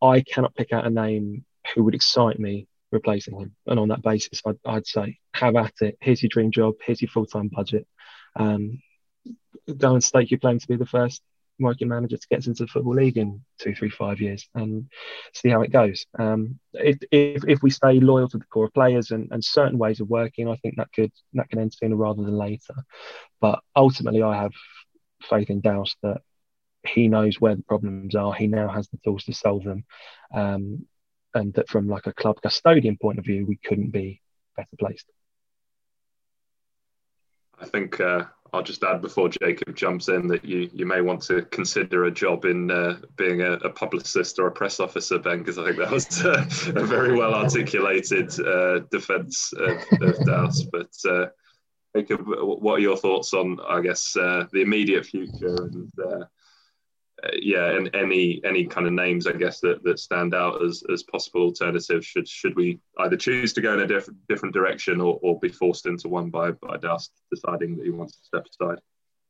I cannot pick out a name who would excite me replacing him. And on that basis, I'd, I'd say, have at it. Here's your dream job. Here's your full time budget. Um, go and stake your claim to be the first Woking manager to get into the football league in two, three, five years and see how it goes. Um, if, if, if we stay loyal to the core of players and, and certain ways of working, I think that could that can end sooner rather than later. But ultimately, I have faith in Douse that he knows where the problems are. He now has the tools to solve them, um, and that from like a club custodian point of view, we couldn't be better placed. I think uh, I'll just add before Jacob jumps in that you you may want to consider a job in uh, being a, a, publicist or a press officer, Ben, because I think that was uh, a very well articulated uh, defence of, of Douse. But uh, Jacob, what are your thoughts on, I guess, uh, the immediate future and yeah, and any any kind of names I guess that, that stand out as, as possible alternatives. Should should we either choose to go in a different different direction or, or be forced into one by by Douse deciding that he wants to step aside?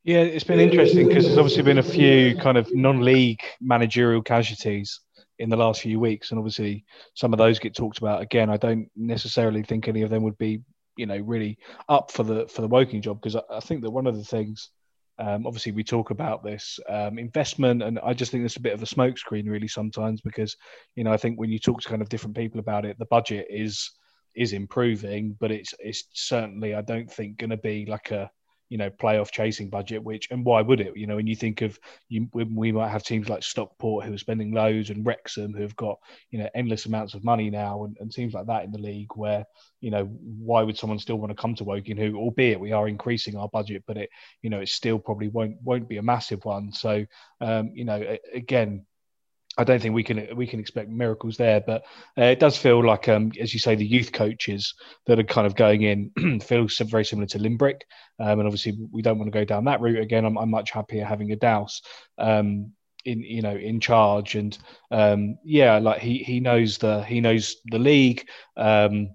Yeah, it's been interesting because there's obviously been a few kind of non-league managerial casualties in the last few weeks, and obviously some of those get talked about again. I don't necessarily think any of them would be, you know, really up for the for the Woking job because I, I think that one of the things um, obviously, we talk about this um, investment, and I just think it's a bit of a smokescreen, really, sometimes because you know I think when you talk to kind of different people about it, the budget is is improving, but it's it's certainly I don't think going to be like a you know playoff chasing budget which and why would it? You know when you think of you we might have teams like stockport who are spending loads and wrexham who've got you know endless amounts of money now and, and teams like that in the league where you know why would someone still want to come to woking who albeit we are increasing our budget but it you know it still probably won't won't be a massive one. So um you know again I don't think we can we can expect miracles there, but uh, it does feel like, um, as you say, the youth coaches that are kind of going in feel very similar to Limbrick, um, and obviously we don't want to go down that route again. I'm, I'm much happier having a Douse um, in you know in charge, and um, yeah, like he he knows the he knows the league. Um,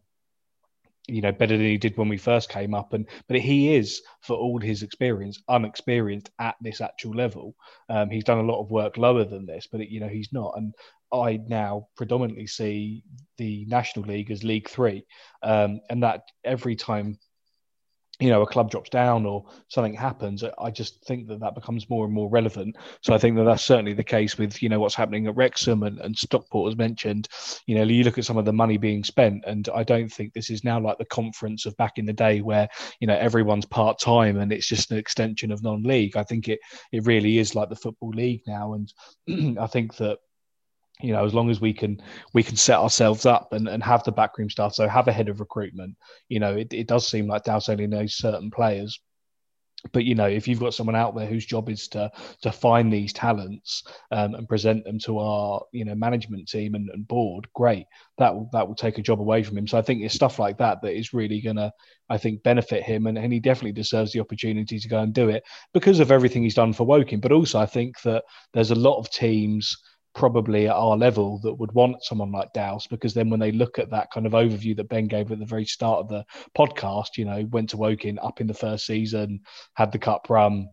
you know better than he did when we first came up. And but he is for all his experience unexperienced at this actual level. Um, he's done a lot of work lower than this but it, you know he's not. And i now predominantly see the national league as league three. Um, and that every time you know a club drops down or something happens i just think that that becomes more and more relevant. So i think that that's certainly the case with you know what's happening at wrexham and, and stockport as mentioned. You know you look at some of the money being spent and i don't think this is now like the conference of back in the day where you know everyone's part-time and it's just an extension of non-league. I think it it really is like the football league now. And i think that you know, as long as we can we can set ourselves up and, and have the backroom staff, so have a head of recruitment. You know, it, it does seem like Douse only knows certain players. But you know, if you've got someone out there whose job is to to find these talents um, and present them to our you know management team and, and board, great. That will that will take a job away from him. So I think it's stuff like that that is really gonna I think benefit him, and, and he definitely deserves the opportunity to go and do it because of everything he's done for Woking. But also, I think that there's a lot of teams probably at our level that would want someone like Douse because then when they look at that kind of overview that Ben gave at the very start of the podcast, you know, went to Woking up in the first season, had the cup run,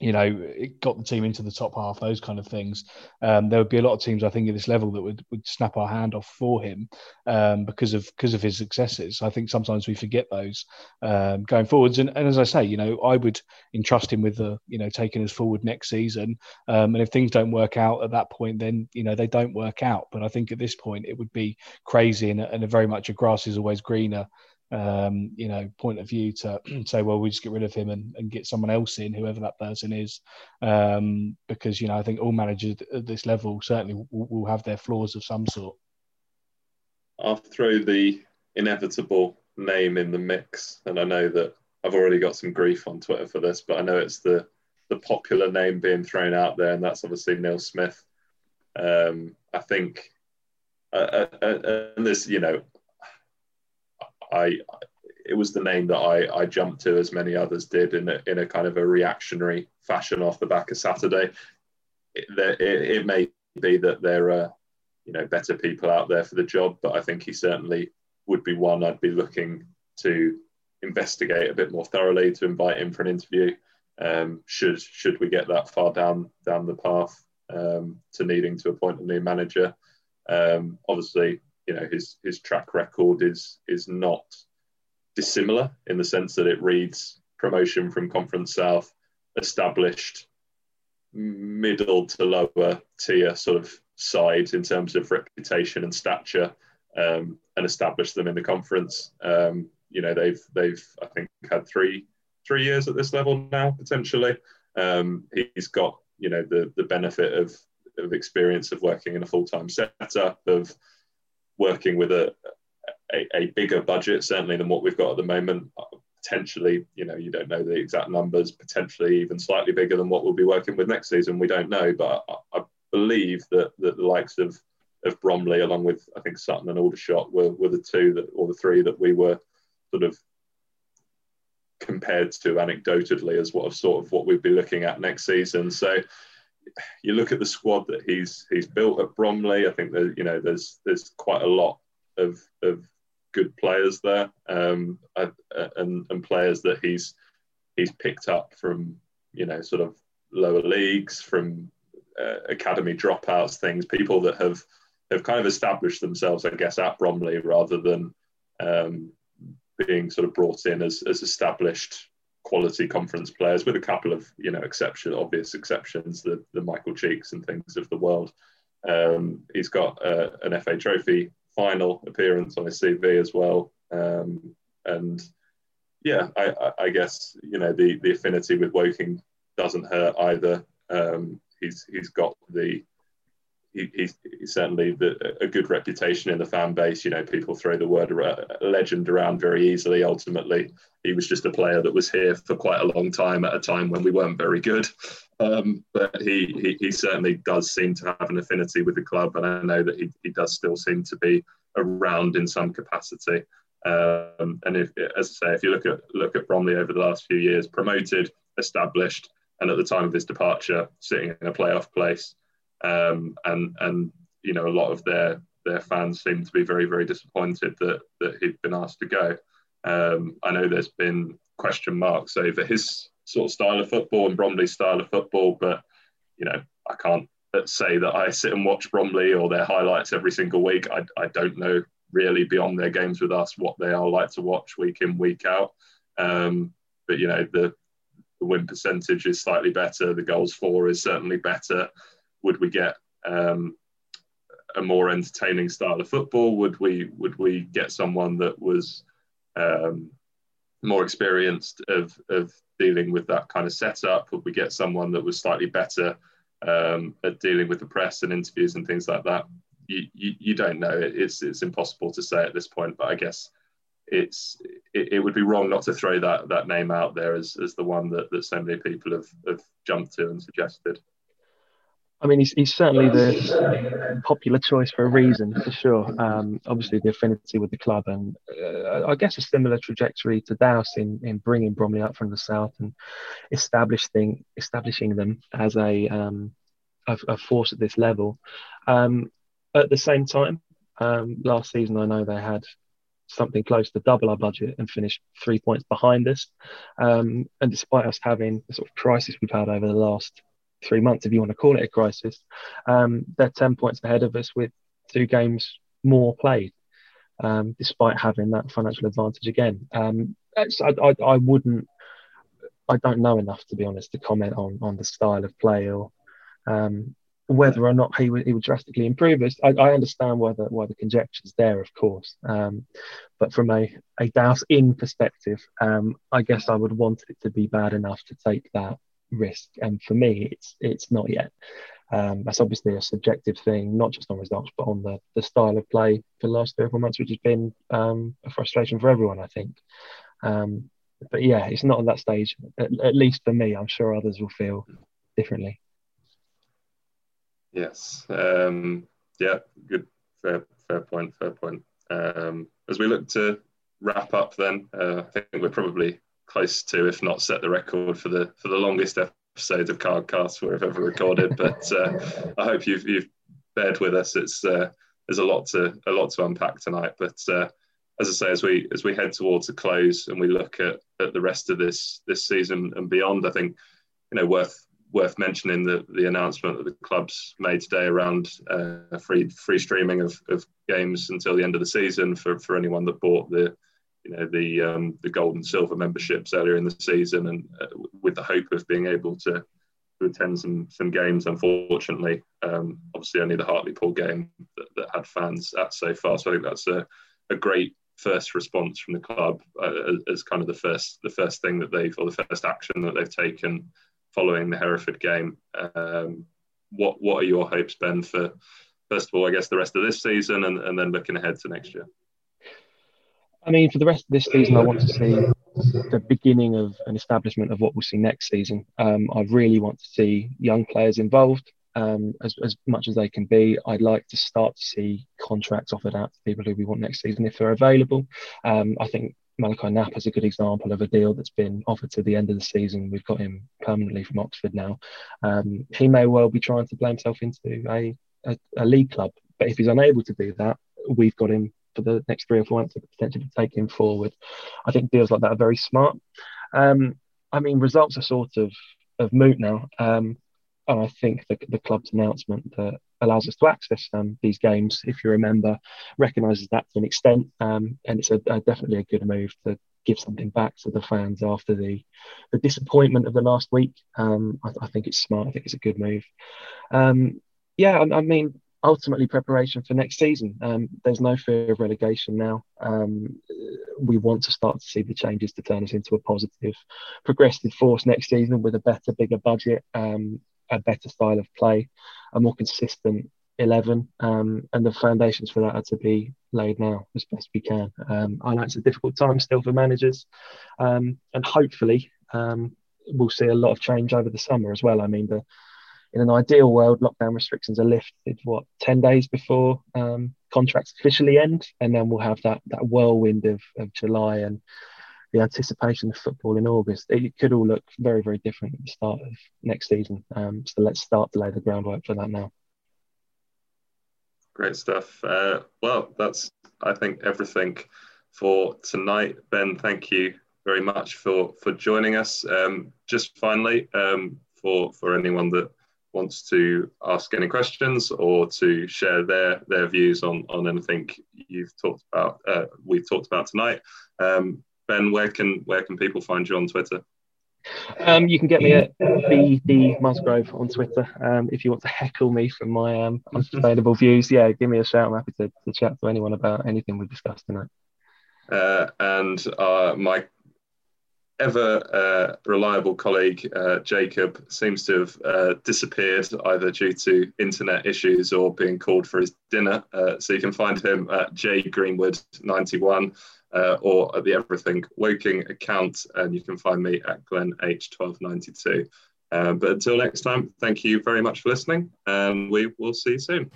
you know, it got the team into the top half, those kind of things. Um, there would be a lot of teams, I think, at this level that would, would snap our hand off for him um, because of because of his successes. I think sometimes we forget those um, going forwards. And, and, as I say, you know, I would entrust him with the, you know, taking us forward next season. Um, and if things don't work out at that point, then you know they don't work out. But I think at this point it would be crazy and, and very much a grass is always greener um, you know, point of view to say, well, we just get rid of him and, and get someone else in, whoever that person is, um, because you know, I think all managers at this level certainly will, will have their flaws of some sort. I'll throw the inevitable name in the mix, and I know that I've already got some grief on Twitter for this, but I know it's the the popular name being thrown out there, and that's obviously Neil Smith. Um, I think, uh, uh, uh and this, you know, I it was the name that I, I jumped to as many others did in a, in a kind of a reactionary fashion off the back of Saturday. It, it, it may be that there are you know better people out there for the job, but I think he certainly would be one I'd be looking to investigate a bit more thoroughly to invite him for an interview. Um, should should we get that far down down the path um, to needing to appoint a new manager? Um, obviously, you know his his track record is is not dissimilar in the sense that it reads promotion from Conference South, established middle to lower tier sort of side in terms of reputation and stature, um, and established them in the conference. Um, you know they've they've I think had three three years at this level now potentially. Um, he's got you know the the benefit of of experience of working in a full time setup of working with a, a, a bigger budget, certainly than what we've got at the moment. Potentially, you know, you don't know the exact numbers. Potentially, even slightly bigger than what we'll be working with next season. We don't know, but I, I believe that, that the likes of of Bromley, along with I think Sutton and Aldershot, were, were the two that or the three that we were sort of compared to anecdotally as what sort of what we'd be looking at next season. So you look at the squad that he's he's built at Bromley. I think that you know there's there's quite a lot of of good players there, um, and and players that he's he's picked up from you know sort of lower leagues, from uh, academy dropouts, things, people that have have kind of established themselves, I guess, at Bromley rather than um, being sort of brought in as as established quality conference players, with a couple of you know exception, obvious exceptions, the the Michael Cheeks and things of the world. Um, he's got uh, an FA Trophy final appearance on his CV as well, um, and yeah, I, I, guess you know the the affinity with Woking doesn't hurt either. Um, he's he's got the he, he's, certainly the, a good reputation in the fan base. You know, people throw the word legend around very easily. Ultimately, he was just a player that was here for quite a long time at a time when we weren't very good. Um, but he, he, he certainly does seem to have an affinity with the club, and I know that he, he does still seem to be around in some capacity. Um, and if, as I say, if you look at look at Bromley over the last few years, promoted, established, and at the time of his departure, sitting in a playoff place um, and and you know a lot of their their fans seem to be very very disappointed that that he'd been asked to go. Um, I know there's been question marks over his sort of style of football and Bromley's style of football, but you know I can't say that I sit and watch Bromley or their highlights every single week. I, I don't know really beyond their games with us what they are like to watch week in week out. Um, but you know the, the win percentage is slightly better. The goals for is certainly better. Would we get um, a more entertaining style of football? Would we would we get someone that was um, more experienced of of dealing with that kind of setup? Would we get someone that was slightly better um, at dealing with the press and interviews and things like that? You, you, you don't know. It's it's impossible to say at this point. But I guess it's it, it, would be wrong not to throw that that name out there as, as the one that, that so many people have, have jumped to and suggested. I mean, he's, he's certainly the popular choice for a reason, for sure. Um, obviously, the affinity with the club, and uh, I guess a similar trajectory to Douse in, in bringing Bromley up from the south and establishing establishing them as a, um, a, a force at this level. Um, at the same time, um, last season I know they had something close to double our budget and finished three points behind us. Um, and despite us having the sort of crisis we've had over the last three months, if you want to call it a crisis, um, they're 10 points ahead of us with two games more played, um, despite having that financial advantage again. Um, I, I, I, wouldn't, I don't know enough to be honest to comment on, on the style of play or um, whether or not he would, he would drastically improve us. I, I understand why the, why the conjecture's there, of course. Um, but from a, a Douse in perspective, um, I guess I would want it to be bad enough to take that risk. And for me, it's it's not yet. Um, that's obviously a subjective thing, not just on results, but on the, the style of play for the last three or four months, which has been um, a frustration for everyone, I think. Um, but yeah, it's not at that stage, at, at, least for me. I'm sure others will feel differently. Yes. Um, yeah, good. Fair, fair point. Fair point. Um, as we look to wrap up, then uh, I think we're probably close to, if not set the record for the for the longest episode of Cardcast we've ever recorded. but uh, I hope you've you've bared with us. It's uh, there's a lot to a lot to unpack tonight. But uh, as I say, as we as we head towards a close and we look at, at the rest of this this season and beyond, I think you know worth worth mentioning the the announcement that the clubs made today around uh, free free streaming of, of games until the end of the season for, for anyone that bought the you know the um, the gold and silver memberships earlier in the season, and uh, with the hope of being able to, to attend some some games. Unfortunately, um, obviously only the Hartlepool game that, that, had fans at so far. So I think that's a, a great first response from the club uh, as kind of the first the first thing that they've or the first action that they've taken following the Hereford game. Um, what what are your hopes, Ben, for first of all, I guess the rest of this season, and, and then looking ahead to next year? I mean, for the rest of this season, I want to see the beginning of an establishment of what we'll see next season. Um, I really want to see young players involved um, as, as much as they can be. I'd like to start to see contracts offered out to people who we want next season if they're available. Um, I think Malachi Knapp is a good example of a deal that's been offered to the end of the season. We've got him permanently from Oxford now. Um, he may well be trying to play himself into a, a, a league club, but if he's unable to do that, we've got him for the next three or four months to potentially take him forward. I think deals like that are very smart. Um, I mean, results are sort of of moot now, um, and I think the, the club's announcement that allows us to access um, these games, if you remember, recognises that to an extent, um, and it's a, a, definitely a good move to give something back to the fans after the the disappointment of the last week. Um, I, I, think it's smart. I think it's a good move. Um, yeah, I, I mean, ultimately preparation for next season. Um, there's no fear of relegation now. Um, we want to start to see the changes to turn us into a positive, progressive force next season with a better, bigger budget, um, a better style of play, a more consistent 11, um, and the foundations for that are to be laid now as best we can. Um, I know it's a difficult time still for managers, um, and hopefully we'll see a lot of change over the summer as well. I mean, the in an ideal world, lockdown restrictions are lifted what ten days before um, contracts officially end, and then we'll have that that whirlwind of, of July and the anticipation of football in August. It could all look very very different at the start of next season. Um, so let's start to lay the groundwork for that now. Great stuff. Uh, well, that's I think everything for tonight. Ben, thank you very much for for joining us. Um, just finally, um, for for anyone that wants to ask any questions or to share their their views on on anything you've talked about, uh, we've talked about tonight. Um, ben, where can where can people find you on Twitter? Um, you can get me at BD Musgrove on Twitter. Um, if you want to heckle me for my um, unsustainable views, yeah, give me a shout. I'm happy to, to chat to anyone about anything we've discussed tonight. Uh, and uh, my ever uh, reliable colleague uh, Jacob seems to have uh, disappeared either due to internet issues or being called for his dinner. Uh, so you can find him at J Greenwood 91 uh, or at the Everything Woking account, and you can find me at Glenn H1292. Uh, but until next time, thank you very much for listening, and we will see you soon.